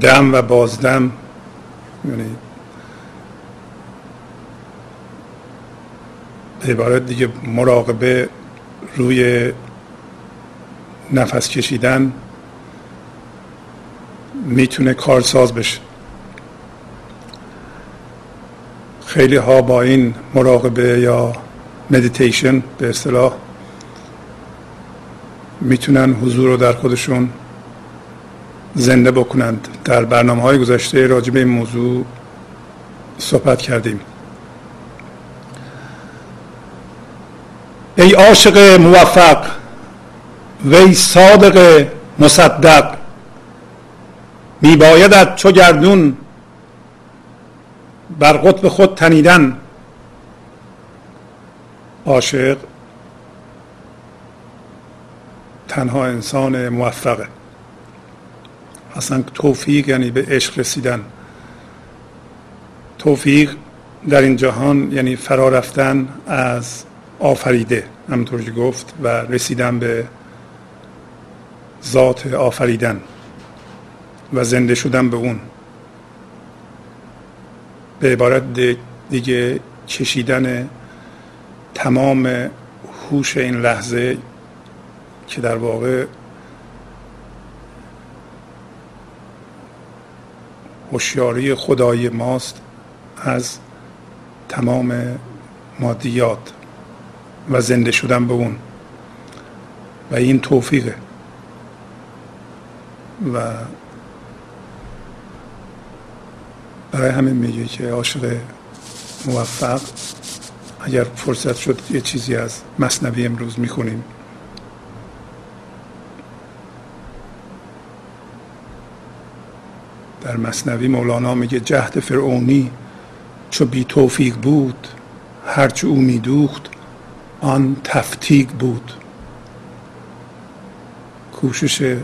دم و بازدم یعنی به عبارت دیگه مراقبه روی نفس کشیدن می‌تونه کارساز بشه. خیلی ها با این مراقبه یا مدیتیشن به اصطلاح می‌تونن حضور رو در خودشون زنده بکنند. در برنامه های گذشته راجع این موضوع صحبت کردیم. ای عاشق موفق وی صادق مصدق میبایدت چو گردون بر قطب خود تنیدن. عاشق تنها انسان موفقه. اصلا توفیق یعنی به عشق رسیدن. توفیق در این جهان یعنی فرا رفتن از آفریده همونطور که گفت و رسیدن به ذات آفریدن و زنده شدن به اون. به عبارت دیگه کشیدن تمام هوش این لحظه که در واقع هوشیاری خدای ماست از تمام مادیات و زنده شدن به اون. و این توفیقه. و برای همین میگه که عاشق موفق اگر فرصت شد یه چیزی از مصنوی امروز می‌خونیم. در مصنوی مولانا میگه جهد فرعونی چو بی توفیق بود هرچه او میدوخت آن تفتیق بود. کوشش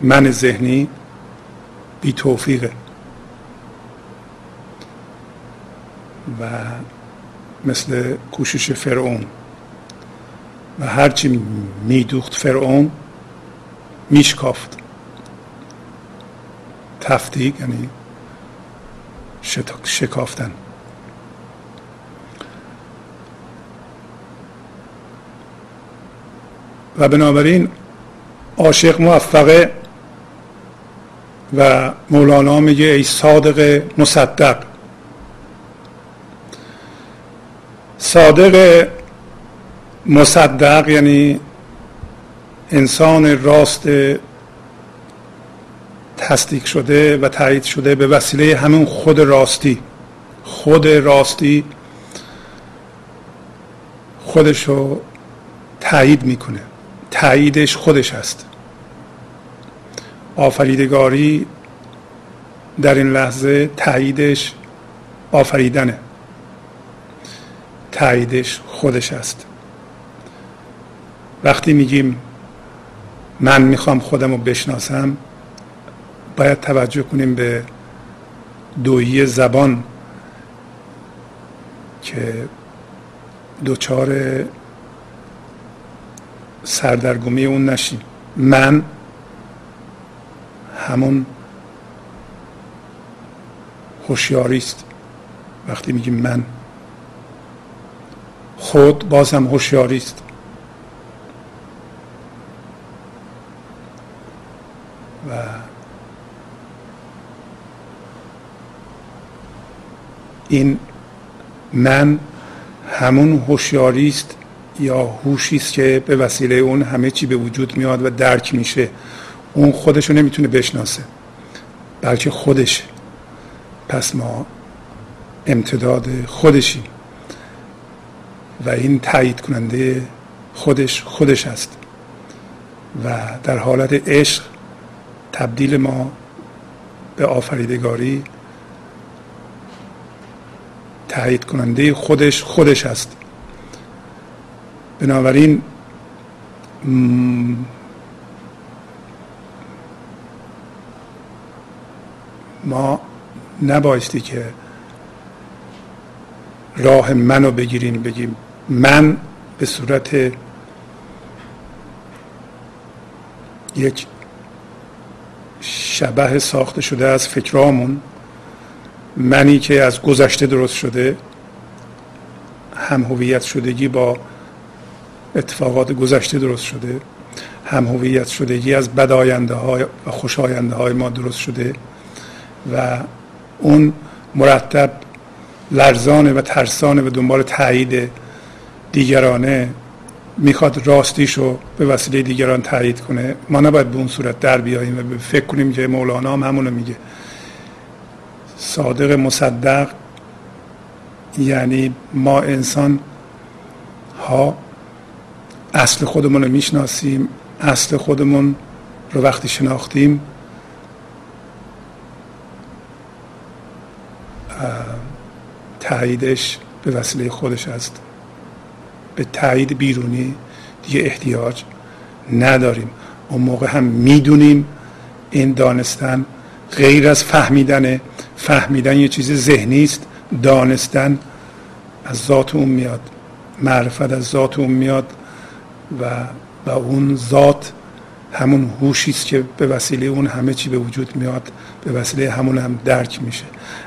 من ذهنی بی توفیقه. و مثل کوشش فرعون. و هرچی میدوخت فرعون میشکافت. تفتیق یعنی شکافتن. و بنابراین عاشق موفقه و مولانا میگه ای صادق مصدق. صادق مصدق یعنی انسان راست تصدیق شده و تایید شده به وسیله همون خود راستی. خود راستی خودش رو تایید می‌کنه. تاییدش خودش هست آفریدگاری در این لحظه تاییدش آفریدنه. تاییدش خودش است. وقتی میگیم من می‌خوام خودم رو بشناسم باید توجه کنیم به دویی زبان که دوچار سردرگمی اون نشیم. من همون هوشیاری است وقتی میگیم من خود باز هم هوشیاری است و این من همون هوشیاری است یا هوشی است که به وسیله اون همه چی به وجود میاد و درک میشه. اون خودش رو نمی‌تونه بشناسه بلکه خودش پس ما امتداد خودشیم و این تایید کننده خودش خودش است. و در حالت عشق تبدیل ما به آفریدگاری تایید کننده خودش خودش است. بنابراین ما نبایستی که راه منو بگیریم بگیم من به صورت یک شبه ساخته شده از فکرامون منی که از گذشته درست شده هم هویت شدگی با اتفاقات گذشته درست شده هم هویت شدگی از بداینده های و خوشاینده های ما درست شده و اون مرتب لرزانه و ترسانه و دنبال تایید دیگرانه می‌خواد راستیشو به وسیله دیگران تایید کنه. ما نباید به اون صورت در بیاییم و فکر کنیم که مولانا هم همونو میگه. صادق مصدق یعنی ما انسان ها اصل خودمون رو می‌شناسیم اصل خودمون رو وقتی شناختیم تاییدش به وسیله خودش است. به تایید بیرونی دیگه احتیاج نداریم. اون موقع هم می‌دونیم این دانستن غیر از فهمیدن فهمیدن یه چیز ذهنی است دانستن از ذات اون میاد معرفت از ذات اون میاد و و اون ذات همون هوشی است که به وسیله اون همه چی به وجود میاد به وسیله همون هم درک میشه.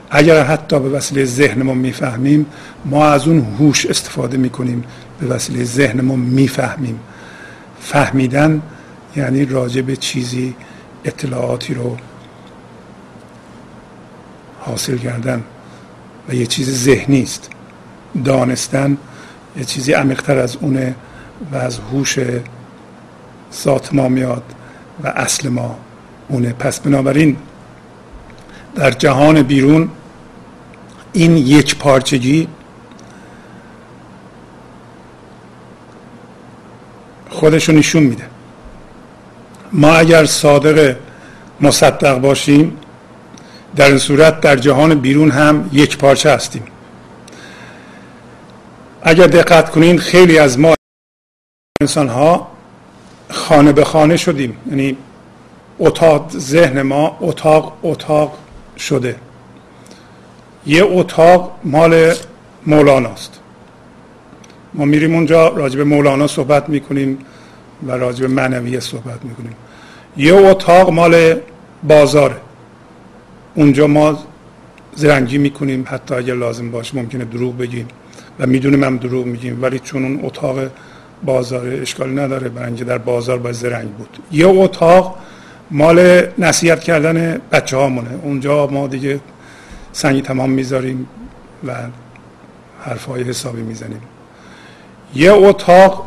اگر حتی به وسیله ذهنمون می‌فهمیم ما از اون هوش استفاده می‌کنیم به وسیله ذهنمون می‌فهمیم. فهمیدن یعنی راجع به چیزی اطلاعاتی رو حاصل کردن و یه چیز ذهنی است. دانستن یه چیزی عمیقتر از اونه و از هوش ذات ما میاد و اصل ما اونه. پس بنابراین در جهان بیرون این یک پارچگی خودشو نشون میده. ما اگر صادق مصدق باشیم در این صورت در جهان بیرون هم یک پارچه هستیم. اگر دقت کنین خیلی از ما انسان ها خانه به خانه شدیم. یعنی اتاق ذهن ما اتاق اتاق شده. یه اتاق مال مولاناست. ما میریم اونجا راجب مولانا صحبت می‌کنیم و راجب معنویه صحبت می‌کنیم. یه اتاق مال بازاره. اونجا ما زرنگی می‌کنیم حتی اگر لازم باشه ممکنه دروغ بگیم. و می‌دونیم هم دروغ میگیم ولی چون اون اتاق بازار اشکالی نداره برای در بازار باید زرنگ بود. یه اتاق مال نصیحت کردن بچه هامونه اونجا ما دیگه سنگی تمام می‌ذاریم و حرفهای حسابی می‌زنیم. یه اتاق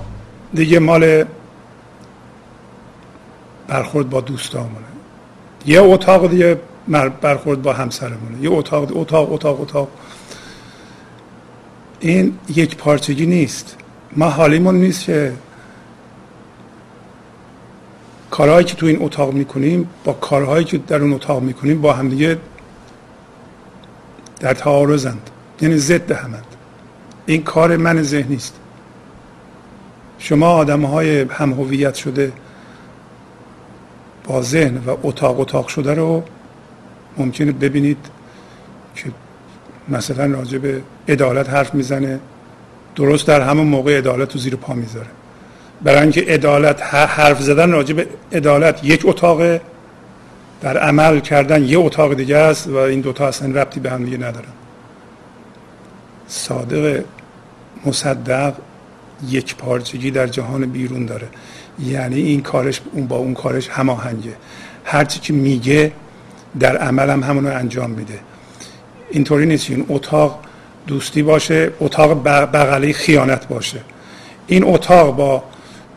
دیگه مال برخورد با دوستامونه. یه اتاق دیگه برخورد با همسرمونه. یه اتاق اتاق اتاق اتاق. این یک پارچگی نیست. ما حالیمون نیست که کارهایی که تو این اتاق می‌کنیم با کارهایی که در اون اتاق می‌کنیم با همدیگه در تعارضند. یعنی ضد همند. این کار من ذهنی است شما آدم های هم هویت شده با ذهن و اتاق اتاق شده رو ممکنه ببینید که مثلا راجع به عدالت حرف می‌زنه درست در همون موقع عدالت رو زیر پا می‌ذاره. برای اینکه عدالت حرف زدن راجع به عدالت یک اتاق در عمل کردن یه اتاق دیگه است و این دوتا اصلا ربطی به هم دیگه ندارن. صادق مصدق یک پارچگی در جهان بیرون داره. یعنی این کارش اون با اون کارش هماهنگه. هرچی که میگه در عمل هم همونو انجام میده. اینطوری نیست. این اتاق دوستی باشه اتاق بغلی خیانت باشه. این اتاق با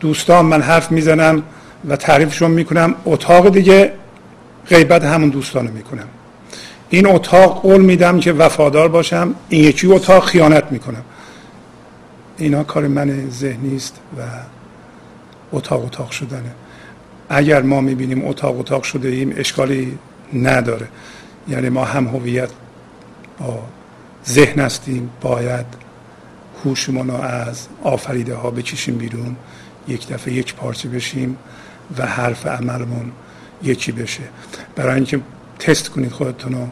دوستان من حرف می‌زنم و تعریفشون می‌کنم. اتاق دیگه غیبت همون دوستانو می‌کنم. این اتاق قول میدم که وفادار باشم. این یکی اتاق خیانت می‌کنم. اینا کار من ذهنی است و اتاق اتاق شدنه. اگر ما می‌بینیم اتاق اتاق شده ایم اشکالی نداره. یعنی ما هم هویت با ذهن هستیم باید هوشمون رو از آفریده ها بکشیم بیرون یک دفعه یک پارچه بشیم و حرف عملمون یکی بشه. برای اینکه تست کنید خودتون رو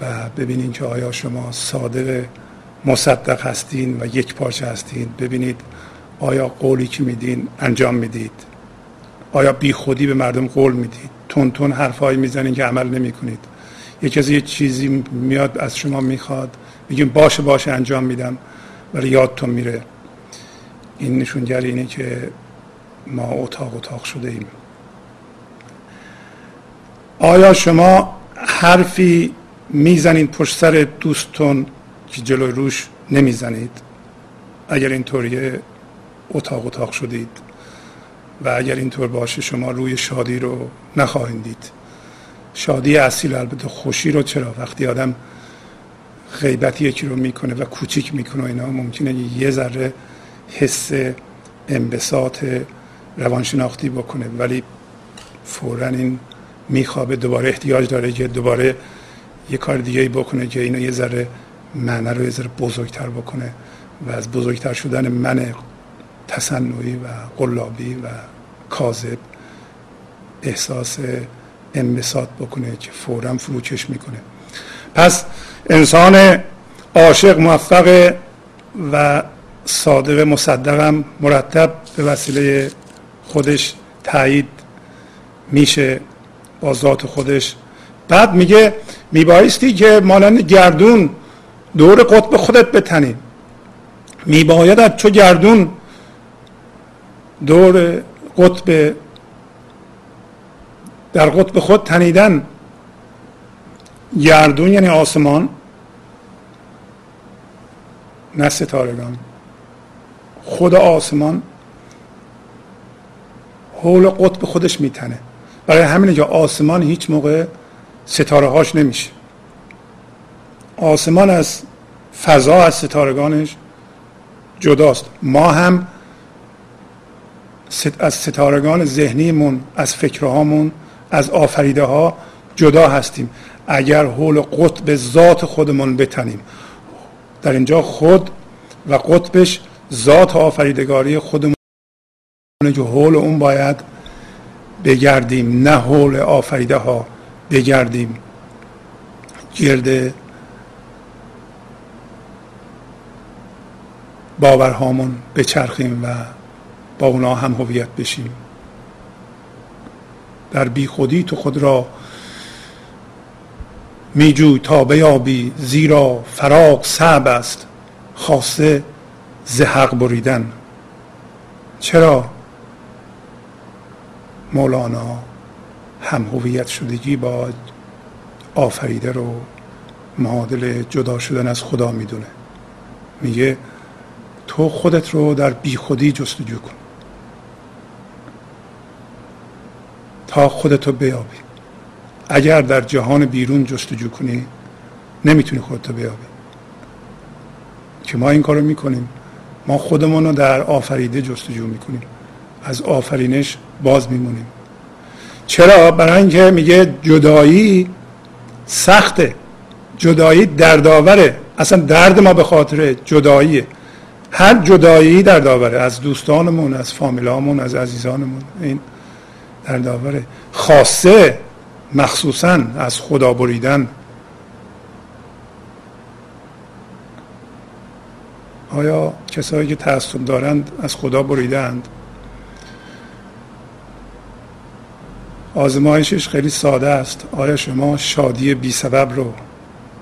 و ببینید که آیا شما صادق مصدق هستین و یک پارچه هستین. ببینید آیا قولی که میدین انجام می‌دید. آیا بی خودی به مردم قول می‌دید. تون تون حرفایی می‌زنین که عمل نمی کنید یه کسی یه چیزی میاد از شما می‌خواد میگیم باشه باشه انجام میدم ولی یادتون میره. این نشونگر اینه که ما اتاق اتاق شده ایم. آیا شما حرفی می‌زنید پشت سر دوستون که جلوی روش نمی‌زنید؟ اگر اینطوریه اتاق اتاق شدید. و اگر اینطور باشه شما روی شادی رو نخواهید دید. شادی اصیل البته خوشی رو چرا؟ وقتی آدم غیبت یکی رو می‌کنه و کوچیک می‌کنه و اینا ممکنه یه ذره حس انبساط روانشناختی بکنه ولی فورا این میخوابه دوباره احتیاج داره که دوباره یه کار دیگه بکنه که اینو یه ذره معنی رو یه ذره بزرگتر بکنه. و از بزرگتر شدن من تصنعی و قلابی و کاذب احساس انبساط بکنه که فورا فروکش می‌کنه. پس انسان عاشق موفق و صادق مصدقم مرتب به وسیله خودش تایید میشه با ذات خودش. بعد میگه میبایستی که مانند گردون دور قطب خودت بتنی. میبایدت چو گردون دور قطب در قطب خود تنیدن گردون یعنی آسمان نه ستارگان. خود آسمان حول قطب خودش میتنه. برای همینه که آسمان هیچ موقع ستاره هاش نمیشه. آسمان از فضا از ستارگانش جداست. ما هم از ستارگان ذهنیمون از فکرهامون از آفریده ها جدا هستیم. اگر حول قطب ذات خودمون بتنیم در اینجا خود و قطبش ذات آفریدگاری خودمون که حول اون باید بگردیم نه حول آفریده ها بگردیم. گرد باورهامون بچرخیم و با اونا هم هویت بشیم. در بی خودی تو خود را میجوی تا بیابی زیرا فراق صعب است خاصه زحق بریدن. چرا؟ مولانا هم هویت شدگی با آفریده رو معادل جدا شدن از خدا می‌دونه. میگه تو خودت رو در بیخودی جستجو کن. خودتو بیابی. اگر در جهان بیرون جستجو کنی نمی‌تونی خودتو بیابی. که ما این کارو می‌کنیم. ما خودمون رو در آفریده جستجو می‌کنیم. از آفرینش باز میمونیم. چرا؟ برای اینکه میگه جدایی سخته. جدایی دردآوره. اصلا درد ما به خاطر جداییه. هر جدایی دردآوره. از دوستانمون از فامیلامون از عزیزانمون. این دردآوره خاصه مخصوصا از خدا بریدن. آیا کسایی که تعصب دارند از خدا بریدند آزمایشش خیلی ساده است. آیا شما شادی بی سبب رو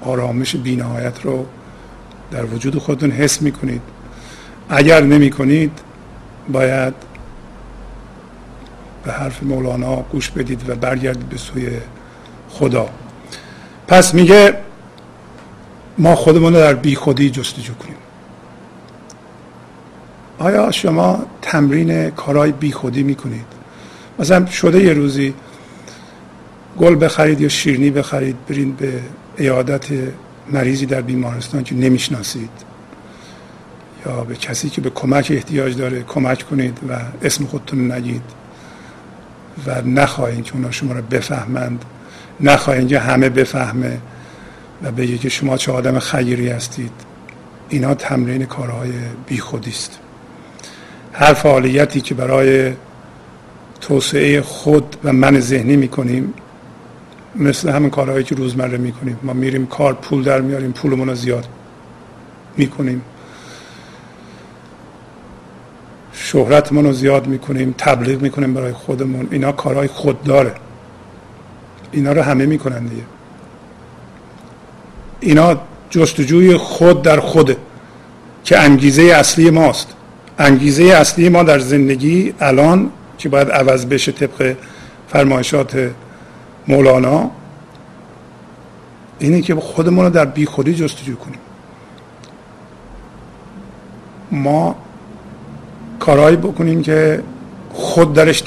آرامش بی نهایت رو در وجود خودتون حس می کنید اگر نمی کنید باید به حرف مولانا گوش بدید و برگردید به سوی خدا. پس میگه ما خودمون رو در بی خودی جستجو کنیم. آیا شما تمرین کارهای بی خودی می‌کنید؟ مثلا شده یه روزی گل بخرید یا شیرنی بخرید برید به ایادت مریضی در بیمارستان که نمی‌شناسید. یا به کسی که به کمک احتیاج داره کمک کنید و اسم خودتون نگید. و نخواهید که اونا شما رو بفهمند. نخواهید که همه بفهمه و بگه که شما چه آدم خیری هستید. اینا تمرین کارهای بیخودی است. هر فعالیتی که برای توسعه خود و من ذهنی می‌کنیم مثل همین کارهایی که روزمره می‌کنیم. ما میریم کار پول در میاریم پولمون رو زیاد می‌کنیم. شهرتمون رو زیاد می‌کنیم تبلیغ می‌کنیم برای خودمون. اینا کارهای خود داره اینا رو همه می‌کنن دیگه. اینا جستجوی خود در خوده که انگیزه اصلی ماست. انگیزه اصلی ما در زندگی الان که باید عوض بشه طبق فرمایشات مولانا اینه که خودمون رو در بی خودی جستجو کنیم. ما کارهایی بکنیم که خود درش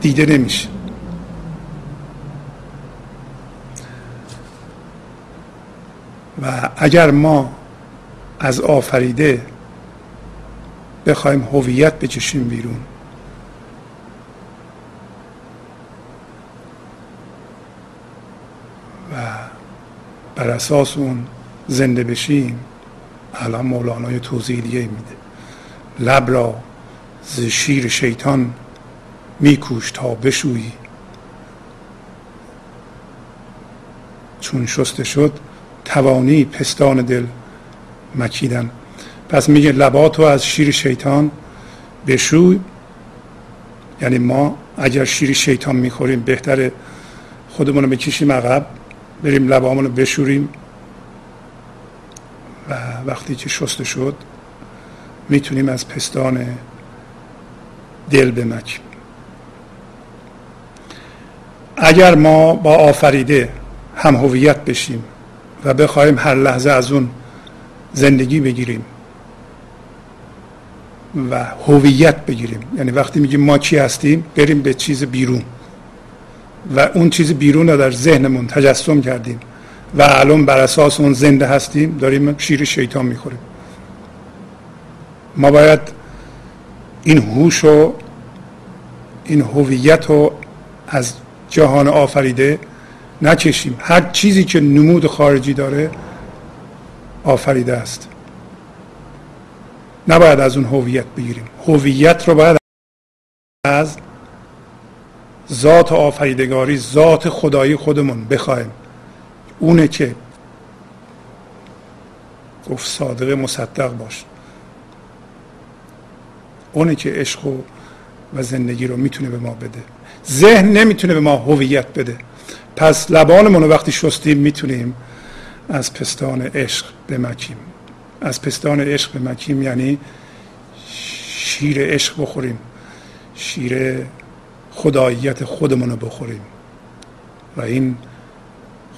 دیده نمیشه. و اگر ما از آفریده بخوایم هویت بچشیم بیرون و بر اساس اون زنده بشیم الان مولانا توضیح دیگه میده. لب را ز شیر شیطان میکوش تا بشویی. چون شسته شد توانی پستان دل مکیدن. پس میگه لباتو از شیر شیطان بشوی. یعنی ما اگر شیر شیطان می‌خوریم بهتره خودمون رو بکشیم عقب بریم لبامون رو بشوریم. و وقتی که شسته شد می‌تونیم از پستان دل بمکیم اگر ما با آفریده هم هویت بشیم و بخوایم هر لحظه از اون زندگی بگیریم و هویت بگیریم یعنی وقتی میگیم ما چی هستیم بریم به چیز بیرون و اون چیز بیرون رو در ذهنمون تجسم کردیم و الان بر اساس اون زنده هستیم داریم شیر شیطان می‌خوریم. ما باید این هوش و این هویت رو از جهان آفریده نکشیم هر چیزی که نمود خارجی داره آفریده است. نباید از اون هویت بگیریم. هویت رو باید از ذات آفریدگاری ذات خدایی خودمون بخوایم. اونه که گفت صادق مصدق باش. اونه که عشق و, و زندگی رو می‌تونه به ما بده. ذهن نمی‌تونه به ما هویت بده. پس لبانمون رو وقتی شستیم می‌تونیم از پستان عشق بمکیم. از پستان عشق بمکیم یعنی شیر عشق بخوریم. شیر خداییت خودمون رو بخوریم. و این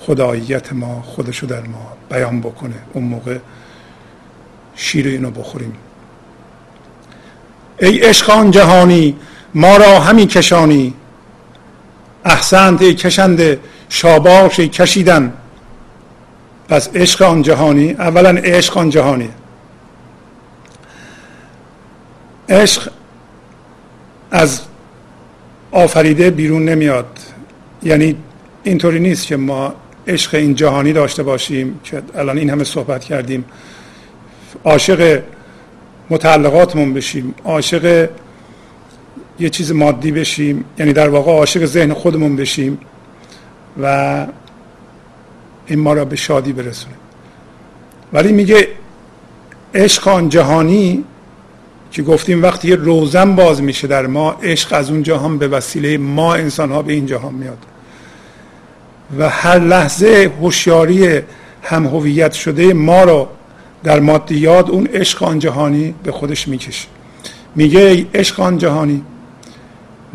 خداییت ما خودشو در ما بیان بکنه. اون موقع شیر اینو بخوریم. ای عشق جهانی ما را همی کشانی. احسنت ای کشنده شاباش کشیدن. پس عشق آن جهانی اولا عشق آن جهانی. عشق از آفریده بیرون نمیاد. یعنی اینطوری نیست که ما عشق این جهانی داشته باشیم که الان این همه صحبت کردیم. عاشق متعلقاتمون بشیم عاشق یه چیز مادی بشیم یعنی در واقع عاشق ذهن خودمون بشیم و این ما را به شادی برسونه ولی میگه عشق آن جهانی که گفتیم وقتی یه روزن باز میشه در ما عشق از اون جهان به وسیله ما انسان ها به این جهان میاد. و هر لحظه هوشیاری هم هویت شده ما رو در مادیات اون عشق آن جهانی به خودش می‌کشه. میگه ای عشق آن جهانی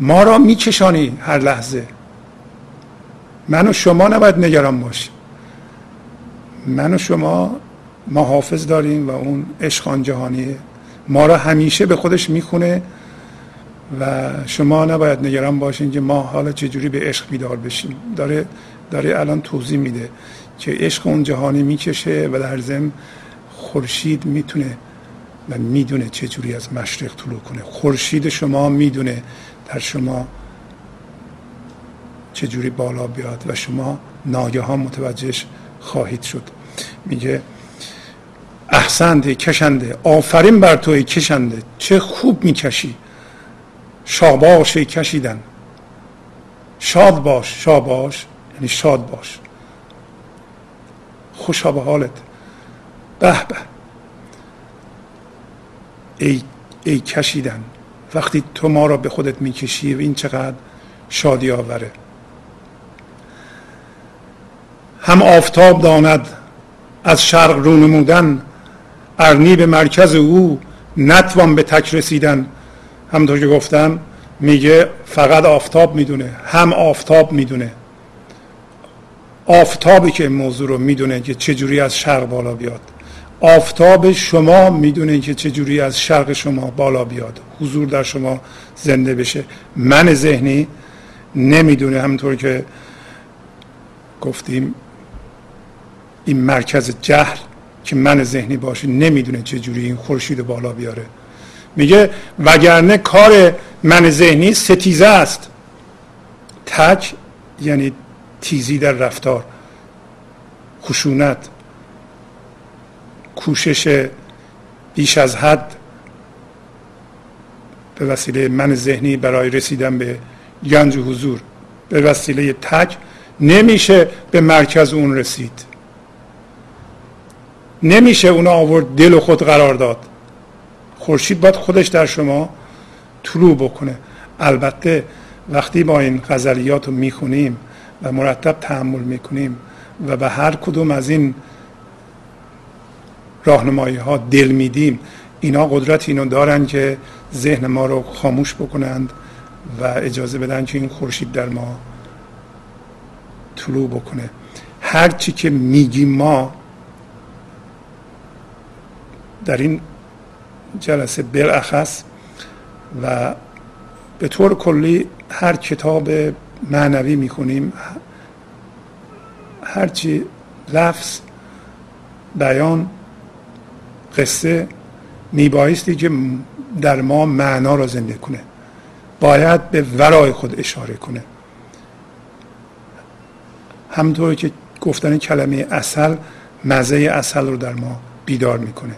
ما را میکشانی هر لحظه. من و شما نباید نگران باشیم. من و شما ما داریم و اون عشق آن جهانیه ما را همیشه به خودش می‌خونه و شما نباید نگران باشین که ما حالا چجوری به عشق بیدار بشیم. داره داره الان توضیح میده که عشق اون جهانی می‌کشه و در ضمن خورشید می‌تونه و می‌دونه چجوری از مشرق طلوع کنه. خورشید شما می‌دونه در شما چجوری بالا بیاد و شما ناگهان متوجهش خواهید شد. میگه احسنده کشنده آفرین بر توی کشنده چه خوب می‌کشی. شاباش کشیدن. شاد باش شاباش یعنی شاد باش. خوشا به حالت. به به. ای, ای کشیدن وقتی تو ما را به خودت می‌کشی و این چقدر شادی آوره. هم آفتاب داند از شرق رو نمودن ارنی به مرکز او نتوان به تک رسیدن. همونطور که گفتم میگه فقط آفتاب می‌دونه هم آفتاب می‌دونه. آفتابی که موضوع رو می‌دونه که چجوری از شرق بالا بیاد. آفتاب شما می‌دونه که چجوری از شرق شما بالا بیاد. حضور در شما زنده بشه. من ذهنی نمی‌دونه. همونطور که گفتیم این مرکز جهل که من ذهنی باشه نمی‌دونه چجوری این خورشید بالا بیاره. میگه وگرنه کار من ذهنی ستیزه است. تک یعنی تیزی در رفتار. خشونت. کوشش بیش از حد به وسیله من ذهنی برای رسیدن به گنج حضور به وسیله تک نمیشه به مرکز اون رسید. نمیشه اون آورد دل و خود قرار داد. خورشید باید خودش در شما طلوع بکنه. البته وقتی با این غزلیات رو می‌خونیم و مرتب تحمل می‌کنیم و به هر کدوم از این راهنمایی ها دل میدیم. اینا قدرت اینو دارن که ذهن ما رو خاموش بکنند و اجازه بدن که این خورشید در ما طلوع بکنه. هر چی که میگیم ما در این جلسه بالاخص و به طور کلی هر کتاب معنوی می‌خونیم هرچی لفظ بیان قصه میبایستی که در ما معنا را زنده کنه. باید به ورای خود اشاره کنه. همطور که گفتن کلمه اصل مزه اصل رو در ما بیدار می‌کنه.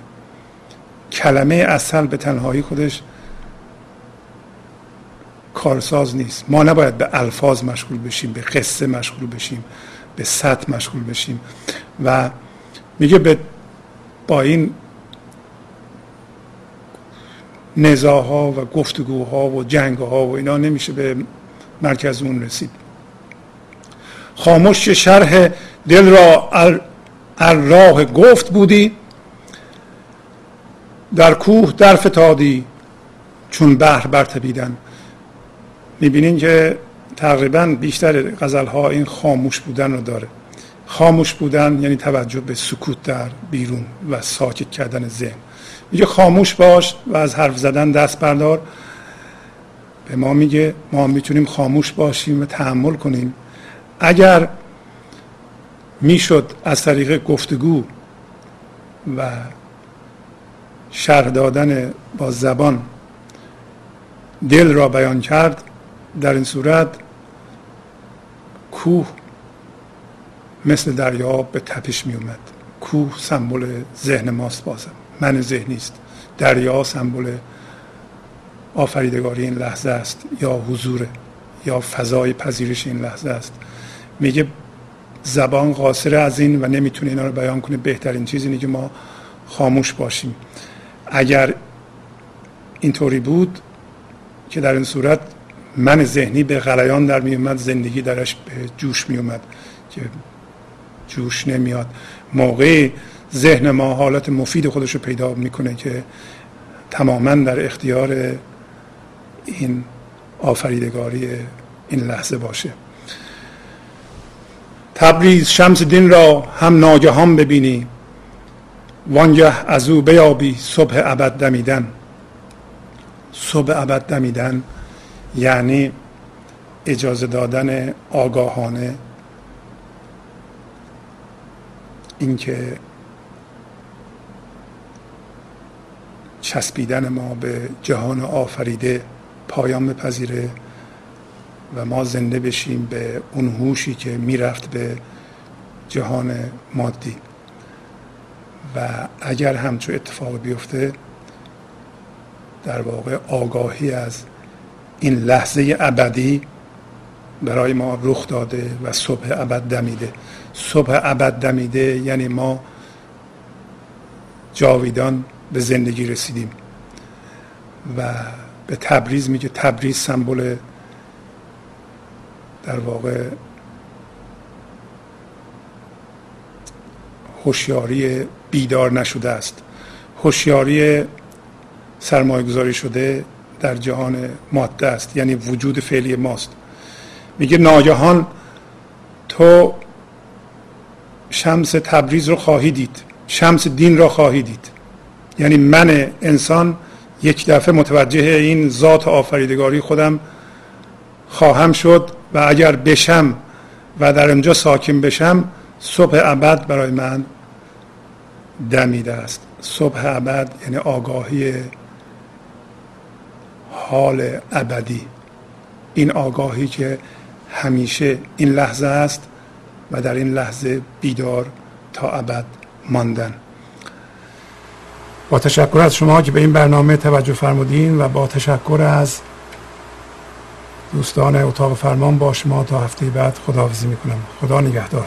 کلمه اصل به تنهایی خودش کارساز نیست. ما نباید به الفاظ مشغول بشیم به قصه مشغول بشیم به سطح مشغول بشیم. و میگه به با این نزاها و گفتگوها و جنگها و اینا نمیشه به مرکز اون رسید. خاموش شرح دل را راه گفت بودی در کوه در فتادی چون بحر برتبیدن می‌بینین که تقریبا بیشتر غزل ها این خاموش بودن رو داره. خاموش بودن یعنی توجه به سکوت در بیرون و ساکت کردن ذهن. میگه خاموش باش و از حرف زدن دست بردار. به ما میگه ما می‌تونیم خاموش باشیم و تحمل کنیم. اگر می‌شد از طریق گفتگو و شرح دادن با زبان دل را بیان کرد در این صورت کوه مثل دریا به تپش می اومد. کوه سمبل ذهن ماست بازم من ذهنی است. دریا سمبل آفریدگاری این لحظه است. یا حضور یا فضای پذیرش این لحظه است. میگه زبان قاصر از این و نمی‌تونه اینا رو بیان کنه. بهترین چیز اینه که ما خاموش باشیم. اگر اینطوری بود که در این صورت من ذهنی به غلیان در میومد زندگی درش به جوش میومد که جوش نمیاد. موقعی ذهن ما حالت مفید خودش رو پیدا می‌کنه که تماما در اختیار این آفریدگاری این لحظه باشه. تبریز شمس دین را هم ناگهان ببینی. وانگه از او بیابی صبح ابد دمیدن. صبح ابد دمیدن یعنی اجازه دادن آگاهانه اینکه چسبیدن ما به جهان آفریده پایان بپذیره و ما زنده بشیم به اون هوشی که می‌رفت به جهان مادی. و اگر همچو اتفاق بیفته در واقع آگاهی از این لحظه ابدی برای ما رخ داده و صبح ابد دمیده. صبح ابد دمیده یعنی ما جاویدان به زندگی رسیدیم و به تبریز میگه تبریز سمبل در واقع هوشیاری بیدار نشده است. هوشیاری سرمایه گذاری شده در جهان ماده است یعنی وجود فعلی ماست. میگه ناگهان تو شمس تبریز رو خواهی دید. شمس دین را خواهی دید. یعنی من انسان یک دفعه متوجه این ذات آفریدگاری خودم خواهم شد و اگر بشم و در اینجا ساکن بشم صبح ابد برای من دمیده است. صبح ابد یعنی آگاهی حال ابدی. این آگاهی که همیشه این لحظه است و در این لحظه بیدار تا ابد ماندن. با تشکر از شما که به این برنامه توجه فرمودین و با تشکر از دوستان اتاق فرمان با شما تا هفته بعد خداحافظی می‌کنم. خدا نگهدار.